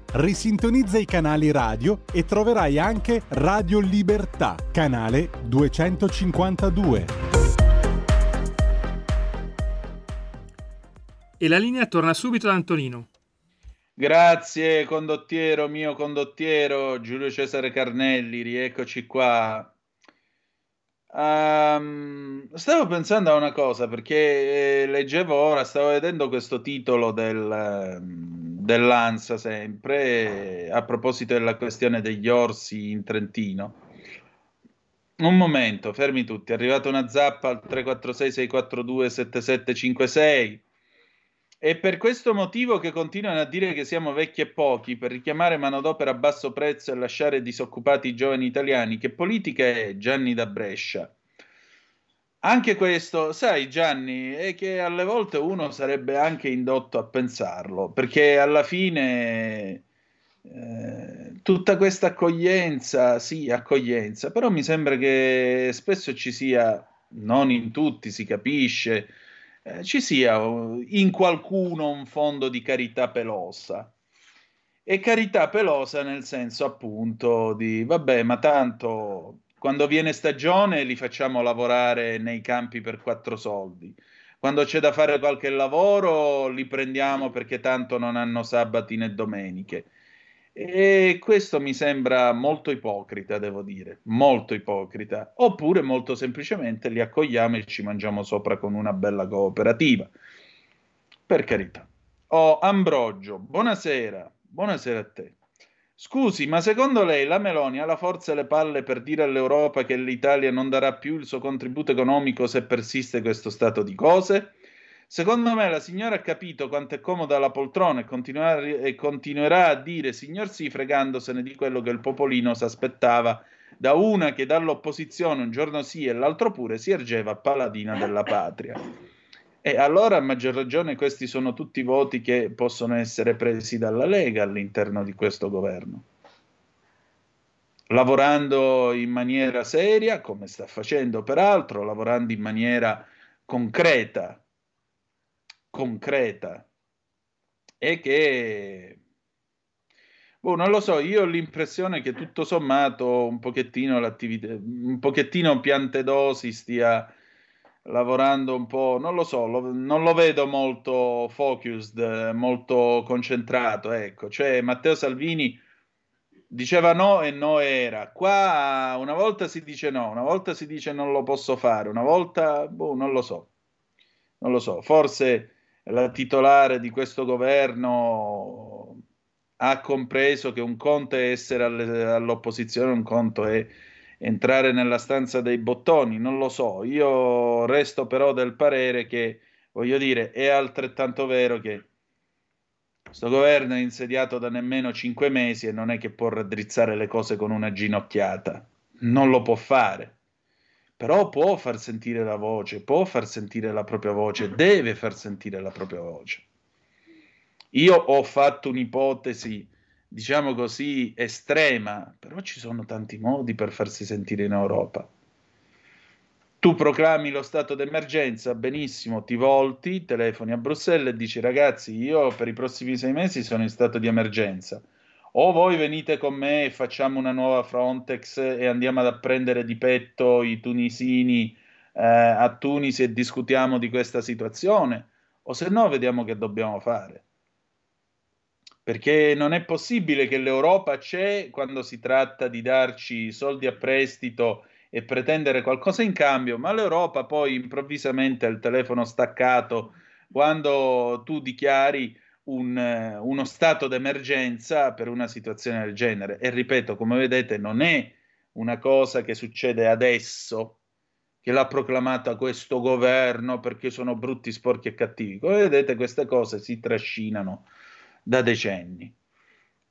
risintonizza i canali radio e troverai anche Radio Libertà, canale 252. E la linea torna subito ad Antonino. Grazie condottiero, mio condottiero, Giulio Cesare Carnelli, rieccoci qua. Um, stavo pensando a una cosa perché eh, leggevo ora, stavo vedendo questo titolo del, dell'ANSA sempre a proposito della questione degli orsi in Trentino. Un momento, fermi tutti, è arrivata una zappa al 346 642 7756 è per questo motivo che continuano a dire che siamo vecchi e pochi per richiamare manodopera a basso prezzo e lasciare disoccupati i giovani italiani. Che politica è Gianni da Brescia? Anche questo, sai Gianni, è che alle volte uno sarebbe anche indotto a pensarlo, perché alla fine eh, tutta questa accoglienza, sì, accoglienza, però mi sembra che spesso ci sia, non in tutti si capisce, eh, ci sia in qualcuno un fondo di carità pelosa. e carità pelosa nel senso appunto di vabbè, ma tanto quando viene stagione li facciamo lavorare nei campi per quattro soldi. Quando c'è da fare qualche lavoro li prendiamo perché tanto non hanno sabati né domeniche. E questo mi sembra molto ipocrita, devo dire, molto ipocrita. Oppure molto semplicemente li accogliamo e ci mangiamo sopra con una bella cooperativa. Per carità. Oh, Ambrogio, buonasera. Buonasera a te. Scusi, ma secondo lei la Meloni ha la forza e le palle per dire all'Europa che l'Italia non darà più il suo contributo economico se persiste questo stato di cose? Secondo me la signora ha capito quanto è comoda la poltrona e, e continuerà a dire signor sì fregandosene di quello che il popolino si aspettava da una che dall'opposizione un giorno sì e l'altro pure si ergeva paladina della patria. E allora a maggior ragione questi sono tutti voti che possono essere presi dalla Lega all'interno di questo governo. Lavorando in maniera seria, come sta facendo peraltro, lavorando in maniera concreta, concreta, e che, boh, non lo so, io ho l'impressione che tutto sommato un pochettino l'attività, un pochettino piante dosi stia lavorando un po', non lo so, lo, non lo vedo molto focused, molto concentrato, ecco, cioè Matteo Salvini diceva no e no era. Qua una volta si dice no, una volta si dice non lo posso fare, una volta, boh, non lo so. Non lo so, forse la titolare di questo governo ha compreso che un conto è essere all'opposizione, un conto è entrare nella stanza dei bottoni, non lo so. Io resto però del parere che, voglio dire, è altrettanto vero che questo governo è insediato da nemmeno cinque mesi e non è che può raddrizzare le cose con una ginocchiata. Non lo può fare. Però può far sentire la voce, può far sentire la propria voce, deve far sentire la propria voce. Io ho fatto un'ipotesi diciamo così, estrema, però ci sono tanti modi per farsi sentire in Europa. Tu proclami lo stato d'emergenza, benissimo, ti volti, telefoni a Bruxelles e dici ragazzi, io per i prossimi sei mesi sono in stato di emergenza. O voi venite con me e facciamo una nuova Frontex e andiamo ad apprendere di petto i tunisini eh, a Tunisi e discutiamo di questa situazione, o se no vediamo che dobbiamo fare. Perché non è possibile che l'Europa c'è quando si tratta di darci soldi a prestito e pretendere qualcosa in cambio, ma l'Europa poi improvvisamente ha il telefono staccato quando tu dichiari un, uno stato d'emergenza per una situazione del genere. E ripeto, come vedete, non è una cosa che succede adesso, che l'ha proclamata questo governo perché sono brutti, sporchi e cattivi. Come vedete, queste cose si trascinano da decenni.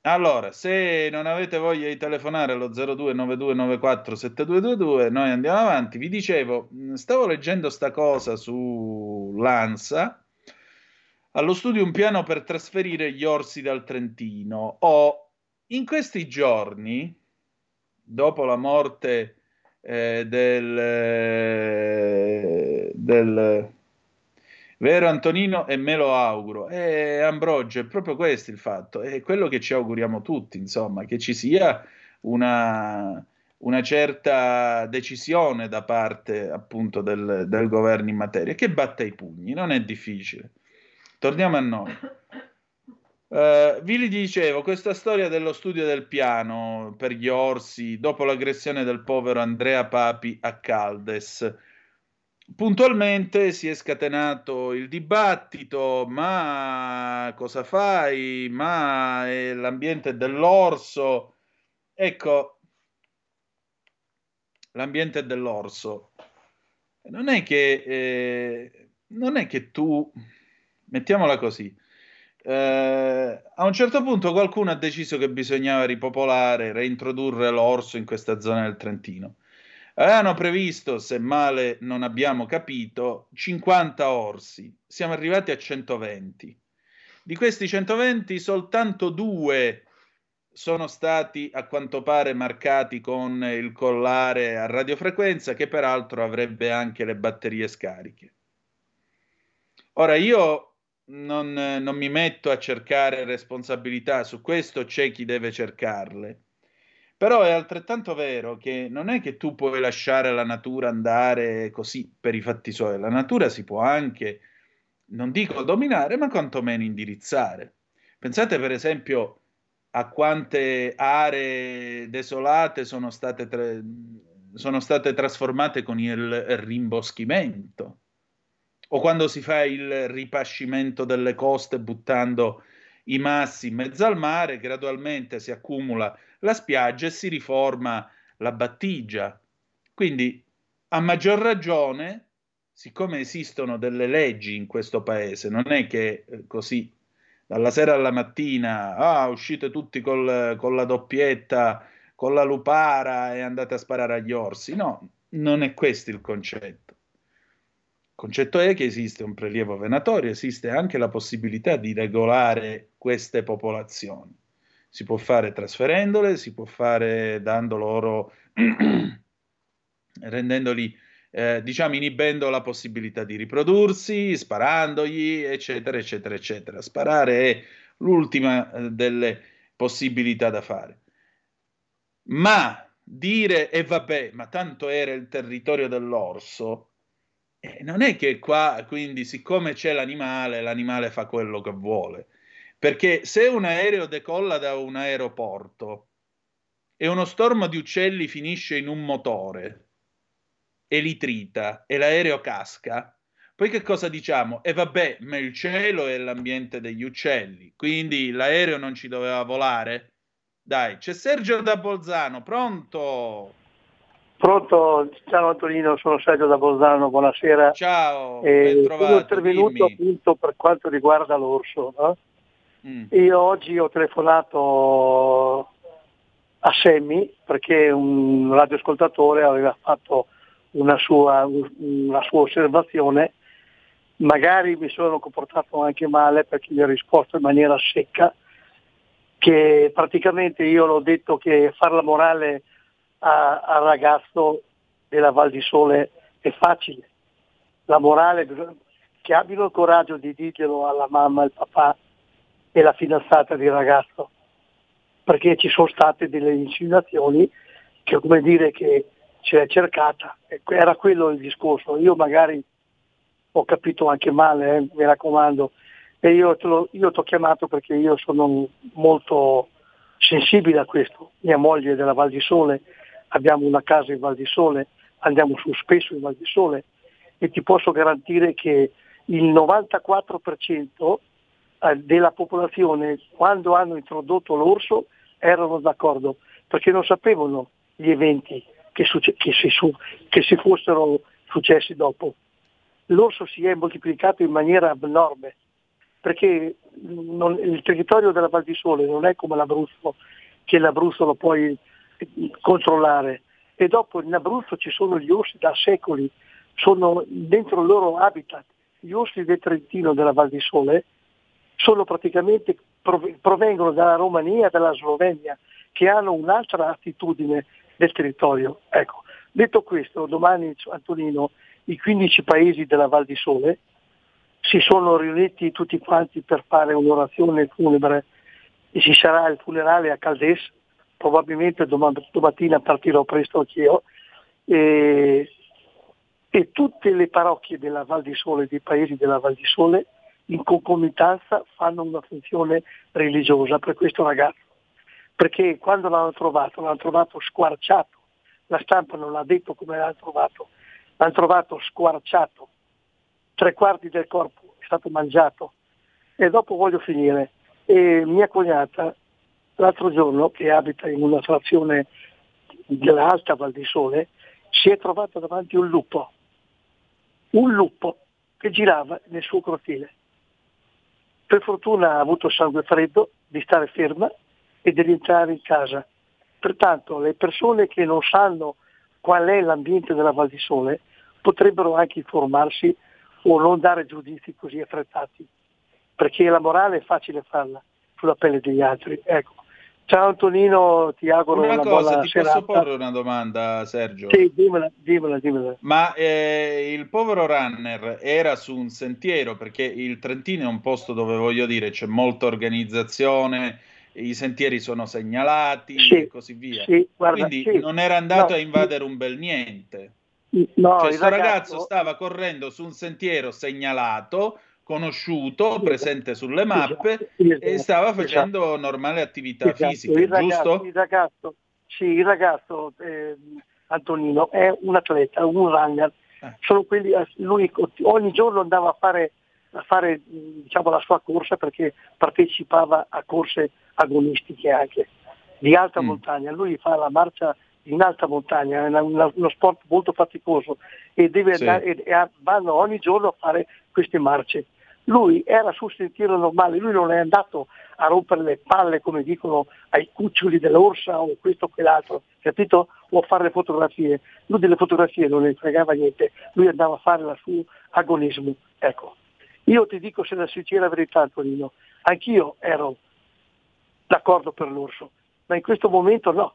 Allora, se non avete voglia di telefonare allo 0292947222, noi andiamo avanti. Vi dicevo, stavo leggendo sta cosa su Lanza. Allo studio un piano per trasferire gli orsi dal Trentino. Ho in questi giorni, dopo la morte eh, del, eh, del Vero Antonino e me lo auguro. E Ambrogio, è proprio questo il fatto, è quello che ci auguriamo tutti, insomma, che ci sia una, una certa decisione da parte appunto del, del, governo in materia, che batta i pugni, non è difficile. Torniamo a noi. Uh, vi dicevo, questa storia dello studio del piano per gli orsi dopo l'aggressione del povero Andrea Papi a Caldes puntualmente si è scatenato il dibattito, ma cosa fai? Ma è l'ambiente dell'orso. Ecco, l'ambiente dell'orso. Non è che, eh, non è che tu, mettiamola così, eh, a un certo punto qualcuno ha deciso che bisognava ripopolare, reintrodurre l'orso in questa zona del Trentino. Avevano previsto, se male non abbiamo capito, 50 orsi. Siamo arrivati a 120. Di questi 120 soltanto due sono stati a quanto pare marcati con il collare a radiofrequenza che peraltro avrebbe anche le batterie scariche. Ora io non, non mi metto a cercare responsabilità, su questo c'è chi deve cercarle. Però è altrettanto vero che non è che tu puoi lasciare la natura andare così per i fatti suoi, la natura si può anche, non dico dominare, ma quantomeno indirizzare. Pensate per esempio a quante aree desolate sono state, tra- sono state trasformate con il rimboschimento o quando si fa il ripascimento delle coste buttando i massi in mezzo al mare, gradualmente si accumula la spiaggia e si riforma la battigia. Quindi, a maggior ragione, siccome esistono delle leggi in questo paese, non è che eh, così dalla sera alla mattina, ah, uscite tutti col, con la doppietta, con la lupara e andate a sparare agli orsi. No, non è questo il concetto. Concetto è che esiste un prelievo venatorio, esiste anche la possibilità di regolare queste popolazioni. Si può fare trasferendole, si può fare dando loro, rendendoli, eh, diciamo, inibendo la possibilità di riprodursi, sparandogli, eccetera, eccetera, eccetera. Sparare è l'ultima eh, delle possibilità da fare. Ma dire, e eh, vabbè, ma tanto era il territorio dell'orso, eh, non è che qua, quindi, siccome c'è l'animale, l'animale fa quello che vuole. Perché se un aereo decolla da un aeroporto e uno stormo di uccelli finisce in un motore e li trita e l'aereo casca, poi che cosa diciamo? E vabbè, ma il cielo è l'ambiente degli uccelli, quindi l'aereo non ci doveva volare? Dai, c'è Sergio da Bolzano, pronto? Pronto, ciao Antonino, sono Sergio da Bolzano, buonasera. Ciao, eh, sono intervenuto dimmi. appunto per quanto riguarda l'orso. No? Mm. Io oggi ho telefonato a Semmi perché un radioascoltatore aveva fatto una sua, una sua osservazione, magari mi sono comportato anche male perché gli ho risposto in maniera secca, che praticamente io l'ho detto che fare la morale al ragazzo della Val di Sole è facile. La morale, che abbiano il coraggio di dirglielo alla mamma al papà e la fidanzata del ragazzo, perché ci sono state delle insinuazioni che come dire che ce l'è cercata, era quello il discorso, io magari ho capito anche male, eh, mi raccomando, e io ti ho chiamato perché io sono molto sensibile a questo, mia moglie è della Val di Sole, abbiamo una casa in Val di Sole, andiamo su spesso in Val di Sole e ti posso garantire che il 94% eh, della popolazione quando hanno introdotto l'orso erano d'accordo perché non sapevano gli eventi che, succe- che, si, su- che si fossero successi dopo. L'orso si è moltiplicato in maniera abnorme perché non, il territorio della Val di Sole non è come l'Abruzzo, che l'Abruzzo lo puoi controllare. E dopo in Abruzzo ci sono gli orsi da secoli, sono dentro il loro habitat. Gli orsi del Trentino della Val di Sole sono praticamente, provengono dalla Romania dalla Slovenia, che hanno un'altra attitudine del territorio. Ecco, detto questo, domani Antonino, i 15 paesi della Val di Sole si sono riuniti tutti quanti per fare un'orazione funebre e ci sarà il funerale a Caldes, probabilmente domani, domattina partirò presto anch'io, e, e tutte le parrocchie della Val di Sole, dei paesi della Val di Sole, in concomitanza fanno una funzione religiosa per questo ragazzo. Perché quando l'hanno trovato, l'hanno trovato squarciato. La stampa non ha detto come l'hanno trovato. L'hanno trovato squarciato. Tre quarti del corpo è stato mangiato. E dopo voglio finire. E mia cognata, l'altro giorno, che abita in una frazione dell'Alta Val di Sole, si è trovata davanti un lupo. Un lupo che girava nel suo cortile per fortuna ha avuto sangue freddo di stare ferma e di rientrare in casa. Pertanto le persone che non sanno qual è l'ambiente della Val di Sole potrebbero anche informarsi o non dare giudizi così affrettati, perché la morale è facile farla sulla pelle degli altri. Ecco, Ciao Antonino, ti auguro una, una cosa, ti serata. posso porre una domanda, Sergio? Sì, dimmela, dimmela, dimmela. Ma eh, il povero runner era su un sentiero perché il Trentino è un posto dove voglio dire c'è molta organizzazione, i sentieri sono segnalati Sì, e così via. sì, guarda, Quindi sì. non era andato No, a invadere un bel niente. No, Cioè, questo ragazzo... ragazzo stava correndo su un sentiero segnalato, conosciuto, presente sulle mappe esatto, e stava esatto. facendo normale attività Esatto, fisica, il ragazzo, giusto? Il ragazzo, sì, il ragazzo eh, Antonino è un atleta, un runner. Eh. Sono quelli, eh, lui ogni giorno andava a fare, a fare diciamo, la sua corsa perché partecipava a corse agonistiche anche di alta Mm. montagna. Lui fa la marcia in alta montagna, è una- uno sport molto faticoso e, deve Sì. andare, e- e vanno ogni giorno a fare queste marce. Lui era sul sentiero normale, lui non è andato a rompere le palle, come dicono, ai cuccioli dell'orsa o questo o quell'altro, capito? O a fare le fotografie. Lui delle fotografie non ne fregava niente, lui andava a fare il suo agonismo. Ecco, io ti dico se la sincera verità, Antonino, anch'io ero d'accordo per l'orso, ma in questo momento no,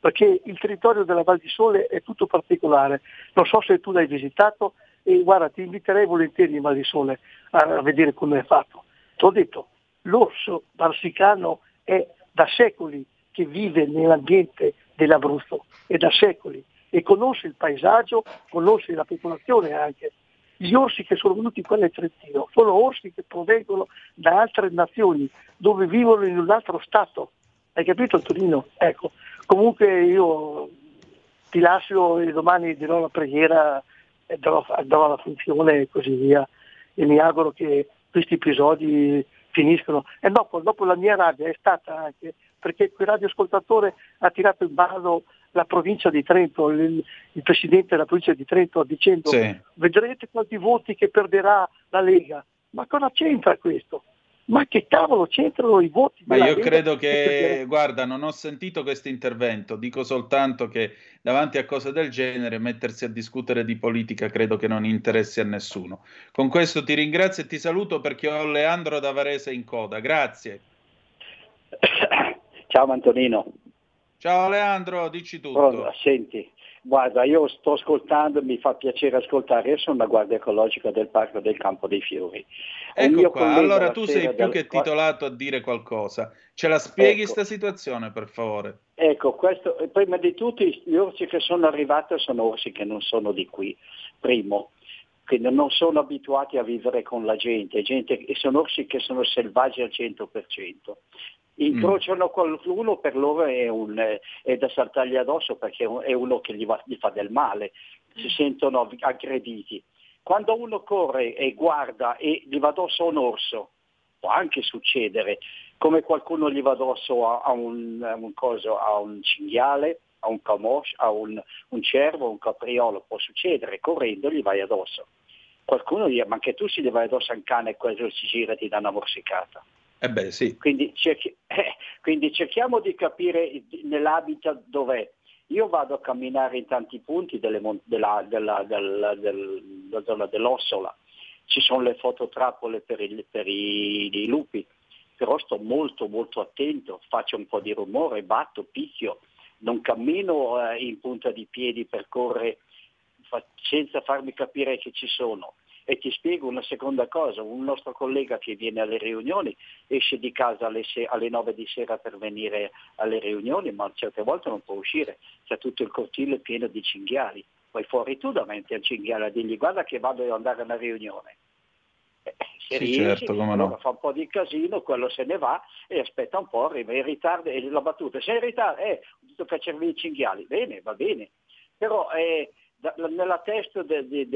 perché il territorio della Val di Sole è tutto particolare. Non so se tu l'hai visitato e guarda, ti inviterei volentieri in Val di Sole a, vedere come è fatto. Ti ho detto, l'orso barsicano è da secoli che vive nell'ambiente dell'Abruzzo, è da secoli e conosce il paesaggio, conosce la popolazione anche. Gli orsi che sono venuti qua nel Trentino sono orsi che provengono da altre nazioni, dove vivono in un altro stato. Hai capito Antonino? Ecco, comunque io ti lascio e domani dirò la preghiera, darò la funzione e così via. E mi auguro che questi episodi finiscono. E dopo, dopo la mia rabbia è stata anche perché quel radioascoltatore ha tirato in ballo la provincia di Trento, il, il presidente della provincia di Trento dicendo Sì. vedrete quanti voti che perderà la Lega. Ma cosa c'entra questo? Ma che cavolo c'entrano i voti? Ma io credo che guarda, non ho sentito questo intervento, dico soltanto che davanti a cose del genere mettersi a discutere di politica credo che non interessi a nessuno. Con questo ti ringrazio e ti saluto perché ho Leandro da Varese in coda. Grazie. Ciao Antonino. Ciao Leandro, dici tutto. Allora, senti, guarda, io sto ascoltando, mi fa piacere ascoltare, io sono la guardia ecologica del Parco del Campo dei Fiori. Ecco qua, allora tu sei più del- che titolato a dire qualcosa. Ce la spieghi Ecco. sta situazione, per favore? Ecco, questo, prima di tutto gli orsi che sono arrivati sono orsi che non sono di qui, primo, che non sono abituati a vivere con la gente, gente sono orsi che sono selvaggi al 100%. Incrociano qualcuno, per loro è, un, è da saltargli addosso perché è un- è uno che gli, va- gli fa del male, si sentono aggrediti. Quando uno corre e guarda e gli va addosso un orso, può anche succedere, come qualcuno gli va addosso a, a un, a un coso, a un cinghiale, a un camoscio, a un, un cervo, un capriolo, può succedere, correndo gli vai addosso. Qualcuno gli ma anche tu si gli vai addosso a un cane e quello si gira e ti dà una morsicata. Eh beh, sì. Quindi, cerchi- eh, quindi cerchiamo di capire nell'habitat dov'è. Io vado a camminare in tanti punti mon- della, della- della- del- della zona dell'Ossola, ci sono le fototrappole per, il- per i, i lupi, però sto molto molto attento, faccio un po' di rumore, batto, picchio, non cammino eh, in punta di piedi per correre fa- senza farmi capire che ci sono. E ti spiego una seconda cosa, un nostro collega che viene alle riunioni esce di casa alle, se- alle 9 di sera per venire alle riunioni, ma certe volte non può uscire, c'è tutto il cortile pieno di cinghiali. Poi fuori tu davanti al cinghiale a dirgli guarda che vado ad andare a una riunione. Eh, Se Sì, riesci, certo, come no. allora fa un po' di casino, quello se ne va e aspetta un po', arriva in ritardo e la battuta, sei in ritardo, eh, ho detto cacciare via i cinghiali, bene, va bene, però eh, nella testa di,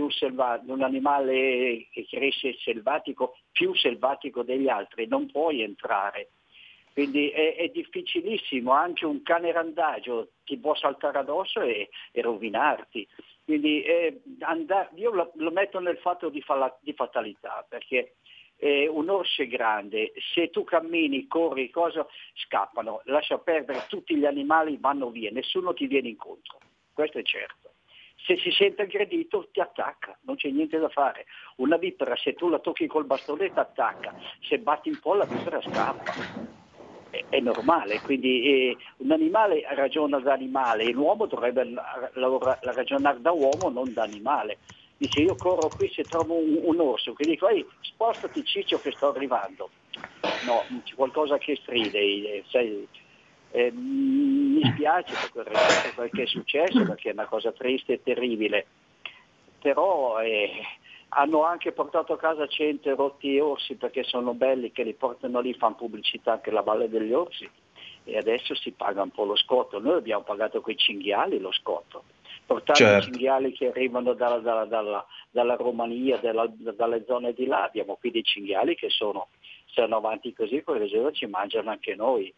un selva- un animale che cresce selvatico, più selvatico degli altri, non puoi entrare. Quindi è, è difficilissimo, anche un cane randagio ti può saltare addosso e, e rovinarti. Quindi eh, andar- io lo, lo metto nel fatto di, di fatalità, perché eh, un orso è grande, se tu cammini, corri, cosa, scappano, lascia perdere, tutti gli animali vanno via, nessuno ti viene incontro, questo è certo. Se si sente aggredito ti attacca, non c'è niente da fare. Una vipera se tu la tocchi col bastone ti attacca, se batti un po' la vipera scappa. è, è normale, quindi eh, un animale ragiona da animale e l'uomo dovrebbe ragionare da uomo, non da animale. Dice io corro qui se trovo un, un orso, che dico spostati ciccio che sto arrivando. No, c'è qualcosa che stride, eh, sai, eh, mi spiace per quel che è successo perché è una cosa triste e terribile, però eh, hanno anche portato a casa 100 rotti orsi perché sono belli che li portano lì, fanno pubblicità anche la Valle degli Orsi e adesso si paga un po' lo scotto. Noi abbiamo pagato quei cinghiali lo scotto. Portare certo. i cinghiali che arrivano dalla, dalla, dalla, dalla Romania, dalla, dalle zone di là, abbiamo qui dei cinghiali che sono, stanno avanti così, poi giorno ci mangiano anche noi.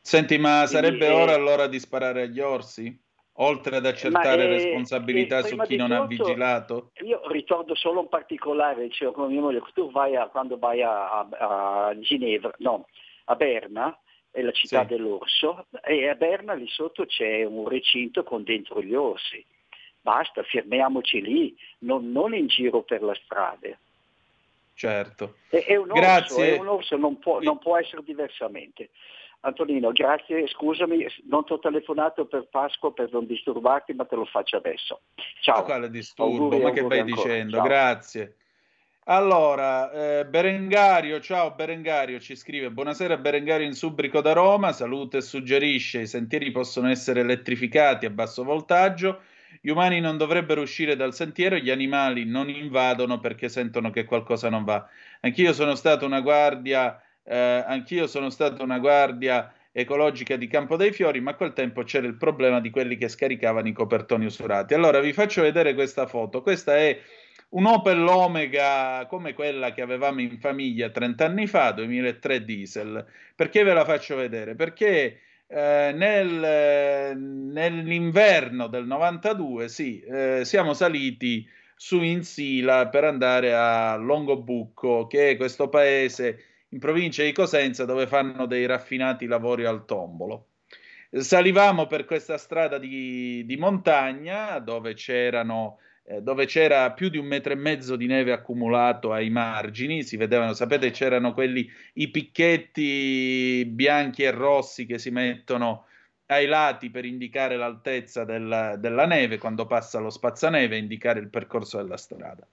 Senti, ma sarebbe Quindi, ora allora di sparare agli orsi? oltre ad accertare ma, eh, responsabilità eh, su chi non tutto, ha vigilato? Io ricordo solo un particolare, dicevo con mia moglie, tu vai a, quando vai a, a, a Ginevra, no, a Berna, è la città sì. dell'orso, e a Berna lì sotto c'è un recinto con dentro gli orsi. Basta, fermiamoci lì, non, non in giro per le strade. Certo. È, è un orso, Grazie. È un orso non, può, non può essere diversamente. Antonino, grazie, scusami, non ti ho telefonato per Pasqua per non disturbarti, ma te lo faccio adesso. Ciao. Ma quale disturbo? Auguri, ma che vai ancora. dicendo? Ciao. Grazie. Allora, eh, Berengario, ciao Berengario, ci scrive, buonasera Berengario in Subrico da Roma, saluta e suggerisce, i sentieri possono essere elettrificati a basso voltaggio, gli umani non dovrebbero uscire dal sentiero, gli animali non invadono perché sentono che qualcosa non va. Anch'io sono stato una guardia eh, anch'io sono stato una guardia ecologica di Campo dei Fiori, ma a quel tempo c'era il problema di quelli che scaricavano i copertoni usurati. Allora vi faccio vedere questa foto. Questa è un Opel Omega come quella che avevamo in famiglia 30 anni fa, 2003 diesel. Perché ve la faccio vedere? Perché eh, nel, nell'inverno del 92, sì, eh, siamo saliti su Insila per andare a Longobucco, che è questo paese in provincia di Cosenza dove fanno dei raffinati lavori al tombolo. Salivamo per questa strada di, di montagna dove, eh, dove c'era più di un metro e mezzo di neve accumulato ai margini, si vedevano, sapete, c'erano quelli, i picchetti bianchi e rossi che si mettono ai lati per indicare l'altezza della, della neve quando passa lo spazzaneve, indicare il percorso della strada.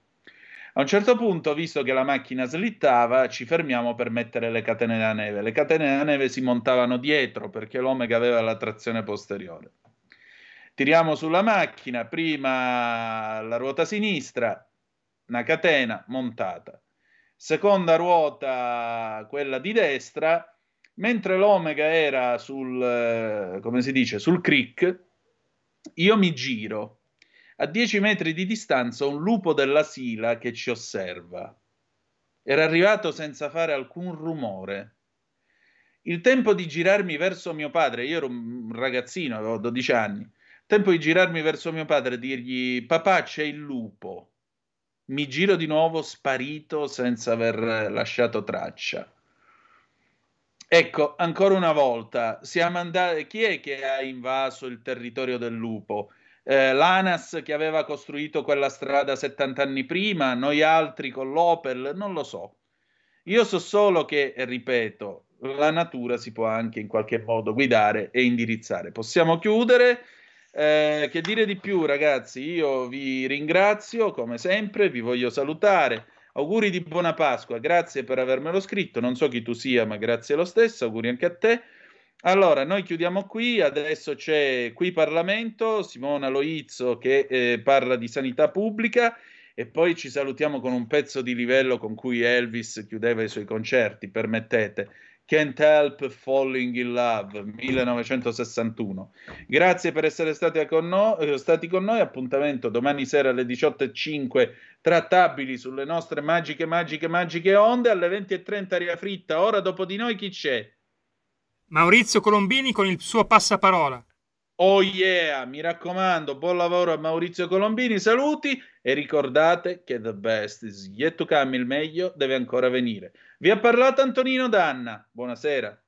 A un certo punto, visto che la macchina slittava, ci fermiamo per mettere le catene da neve. Le catene da neve si montavano dietro perché l'Omega aveva la trazione posteriore. Tiriamo sulla macchina, prima la ruota sinistra, una catena montata. Seconda ruota, quella di destra, mentre l'Omega era sul, eh, come si dice, sul crick, io mi giro a dieci metri di distanza un lupo della Sila che ci osserva. Era arrivato senza fare alcun rumore. Il tempo di girarmi verso mio padre, io ero un ragazzino, avevo 12 anni, il tempo di girarmi verso mio padre e dirgli papà c'è il lupo. Mi giro di nuovo sparito senza aver lasciato traccia. Ecco, ancora una volta, siamo andati. Chi è che ha invaso il territorio del lupo? Eh, l'ANAS che aveva costruito quella strada 70 anni prima, noi altri con l'Opel, non lo so. Io so solo che, ripeto, la natura si può anche in qualche modo guidare e indirizzare. Possiamo chiudere. Eh, che dire di più, ragazzi? Io vi ringrazio come sempre, vi voglio salutare. Auguri di buona Pasqua, grazie per avermelo scritto. Non so chi tu sia, ma grazie lo stesso. Auguri anche a te. Allora, noi chiudiamo qui, adesso c'è qui Parlamento, Simona Loizzo che eh, parla di sanità pubblica e poi ci salutiamo con un pezzo di livello con cui Elvis chiudeva i suoi concerti, permettete. Can't Help Falling in Love 1961. Grazie per essere stati con, noi, eh, stati con noi. Appuntamento domani sera alle 18.05 trattabili sulle nostre magiche, magiche, magiche onde. Alle 20.30 Ria Fritta. Ora dopo di noi chi c'è? Maurizio Colombini con il suo passaparola. Oh yeah, mi raccomando, buon lavoro a Maurizio Colombini, saluti e ricordate che the best is yet to come, il meglio deve ancora venire. Vi ha parlato Antonino Danna, buonasera.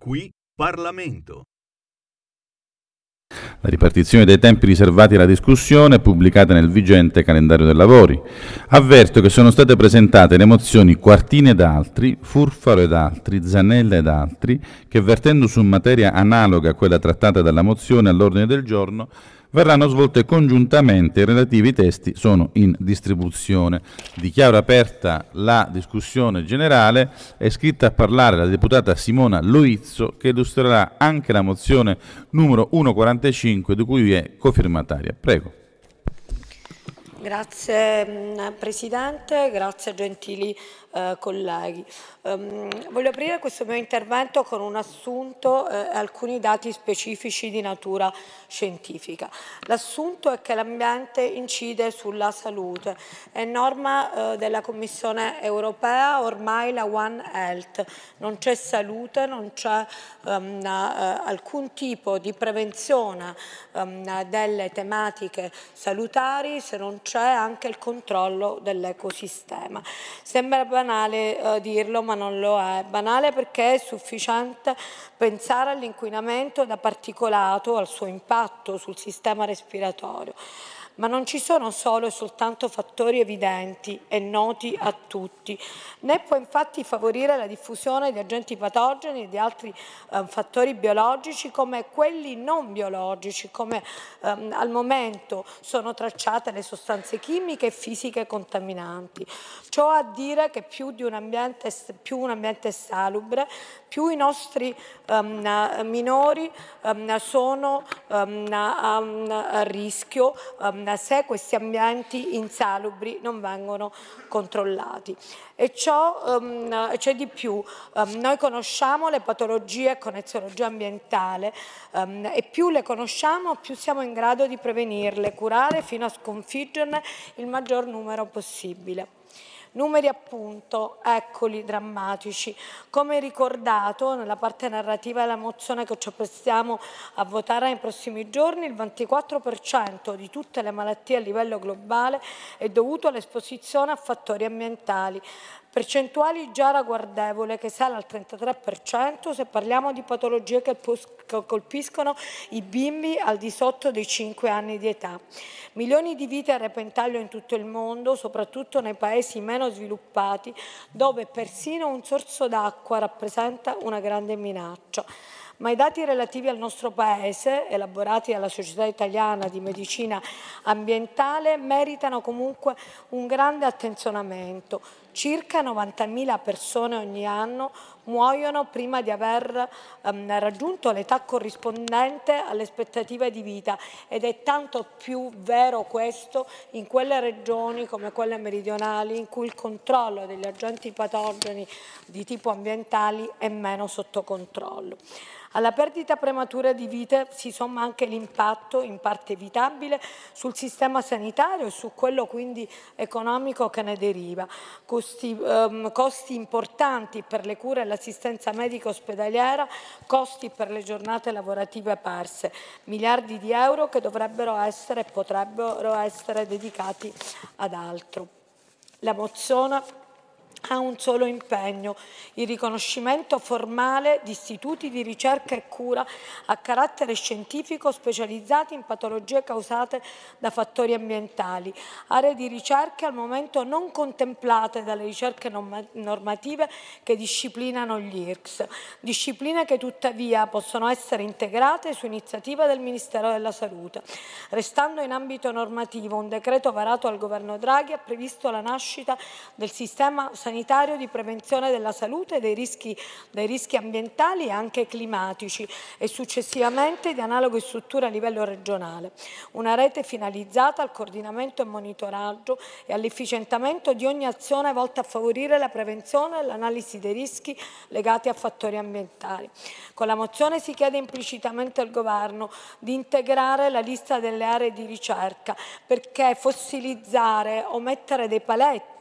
Qui Parlamento. La ripartizione dei tempi riservati alla discussione è pubblicata nel vigente calendario dei lavori. Avverto che sono state presentate le mozioni Quartini ed altri, Furfaro ed altri, Zanella ed altri, che vertendo su materia analoga a quella trattata dalla mozione all'ordine del giorno, verranno svolte congiuntamente i relativi testi sono in distribuzione. Dichiaro aperta la discussione generale, è iscritta a parlare la deputata Simona Loizzo che illustrerà anche la mozione numero 145 di cui è cofirmataria. Prego. Grazie mm, Presidente, grazie gentili eh, colleghi. Um, voglio aprire questo mio intervento con un assunto e eh, alcuni dati specifici di natura scientifica. L'assunto è che l'ambiente incide sulla salute, è norma eh, della Commissione europea ormai la One Health, non c'è salute, non c'è um, alcun tipo di prevenzione um, delle tematiche salutari se non c'è anche il controllo dell'ecosistema. Sembra banale eh, dirlo, ma non lo è. Banale perché è sufficiente pensare all'inquinamento da particolato, al suo impatto sul sistema respiratorio. Ma non ci sono solo e soltanto fattori evidenti e noti a tutti, né può infatti favorire la diffusione di agenti patogeni e di altri eh, fattori biologici come quelli non biologici, come ehm, al momento sono tracciate le sostanze chimiche e fisiche contaminanti. Ciò a dire che più, un, ambiente, più un ambiente salubre, più i nostri um, minori um, sono um, a, a, rischio se questi ambienti insalubri non vengono controllati. E ciò c'è di più, noi conosciamo le patologie con eziologia ambientale e più le conosciamo più siamo in grado di prevenirle, curare fino a sconfiggerne il maggior numero possibile. Numeri appunto, eccoli, drammatici. Come ricordato nella parte narrativa della mozione che ci apprestiamo a votare nei prossimi giorni, il 24% di tutte le malattie a livello globale è dovuto all'esposizione a fattori ambientali. Percentuali già ragguardevole che sale al 33% se parliamo di patologie che colpiscono i bimbi al di sotto dei 5 anni di età. Milioni di vite a repentaglio in tutto il mondo, soprattutto nei paesi meno sviluppati, dove persino un sorso d'acqua rappresenta una grande minaccia ma i dati relativi al nostro Paese, elaborati dalla Società Italiana di Medicina Ambientale, meritano comunque un grande attenzionamento. Circa 90.000 persone ogni anno muoiono prima di aver um, raggiunto l'età corrispondente alle aspettative di vita ed è tanto più vero questo in quelle regioni come quelle meridionali in cui il controllo degli agenti patogeni di tipo ambientali è meno sotto controllo. Alla perdita prematura di vite si somma anche l'impatto, in parte evitabile, sul sistema sanitario e su quello quindi economico che ne deriva. Costi, ehm, costi importanti per le cure e l'assistenza medica ospedaliera, costi per le giornate lavorative perse, miliardi di euro che dovrebbero essere e potrebbero essere dedicati ad altro. La mozione ha un solo impegno, il riconoscimento formale di istituti di ricerca e cura a carattere scientifico specializzati in patologie causate da fattori ambientali, aree di ricerca al momento non contemplate dalle ricerche normative che disciplinano gli IRCS, discipline che tuttavia possono essere integrate su iniziativa del Ministero della Salute. Restando in ambito normativo, un decreto varato al governo Draghi ha previsto la nascita del sistema sanitario sanitario di prevenzione della salute e dei rischi, dei rischi ambientali e anche climatici e successivamente di analoga struttura a livello regionale. Una rete finalizzata al coordinamento e monitoraggio e all'efficientamento di ogni azione volta a favorire la prevenzione e l'analisi dei rischi legati a fattori ambientali. Con la mozione si chiede implicitamente al Governo di integrare la lista delle aree di ricerca perché fossilizzare o mettere dei paletti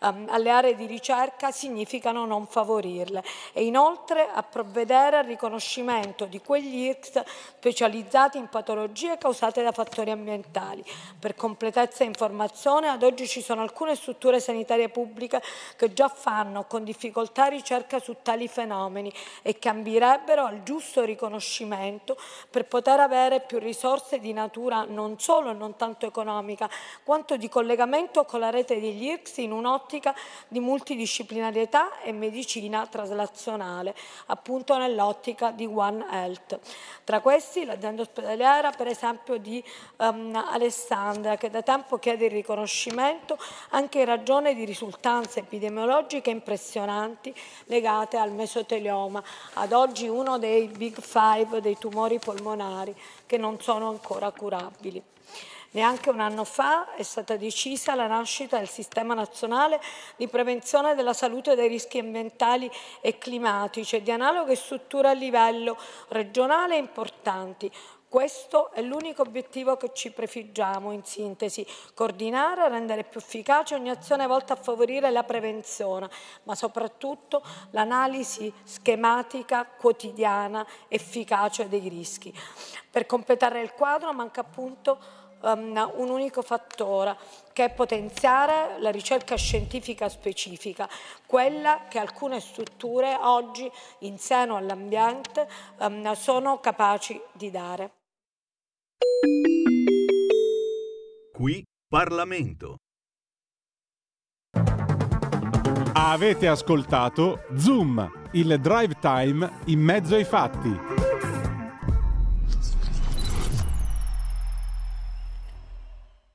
um, alle aree di ricerca significano non favorirle e inoltre a provvedere al riconoscimento di quegli IRCS specializzati in patologie causate da fattori ambientali. Per completezza e informazione, ad oggi ci sono alcune strutture sanitarie pubbliche che già fanno con difficoltà ricerca su tali fenomeni e che ambirebbero al giusto riconoscimento per poter avere più risorse di natura non solo e non tanto economica, quanto di collegamento con la rete degli IRCS in un'ottica di multidisciplinarietà e medicina traslazionale, appunto nell'ottica di One Health. Tra questi l'azienda ospedaliera per esempio di um, Alessandria che da tempo chiede il riconoscimento anche in ragione di risultanze epidemiologiche impressionanti legate al mesotelioma, ad oggi uno dei big five dei tumori polmonari che non sono ancora curabili. Neanche un anno fa è stata decisa la nascita del Sistema nazionale di prevenzione della salute dai rischi ambientali e climatici e di analoghe strutture a livello regionale importanti, questo è l'unico obiettivo che ci prefiggiamo, in sintesi, coordinare e rendere più efficace ogni azione volta a favorire la prevenzione, ma soprattutto l'analisi schematica, quotidiana, efficace dei rischi. Per completare il quadro manca appunto um, un unico fattore che è potenziare la ricerca scientifica specifica, quella che alcune strutture oggi in seno all'ambiente um, sono capaci di dare. Qui Parlamento. Avete ascoltato Zoom, il drive time in mezzo ai fatti.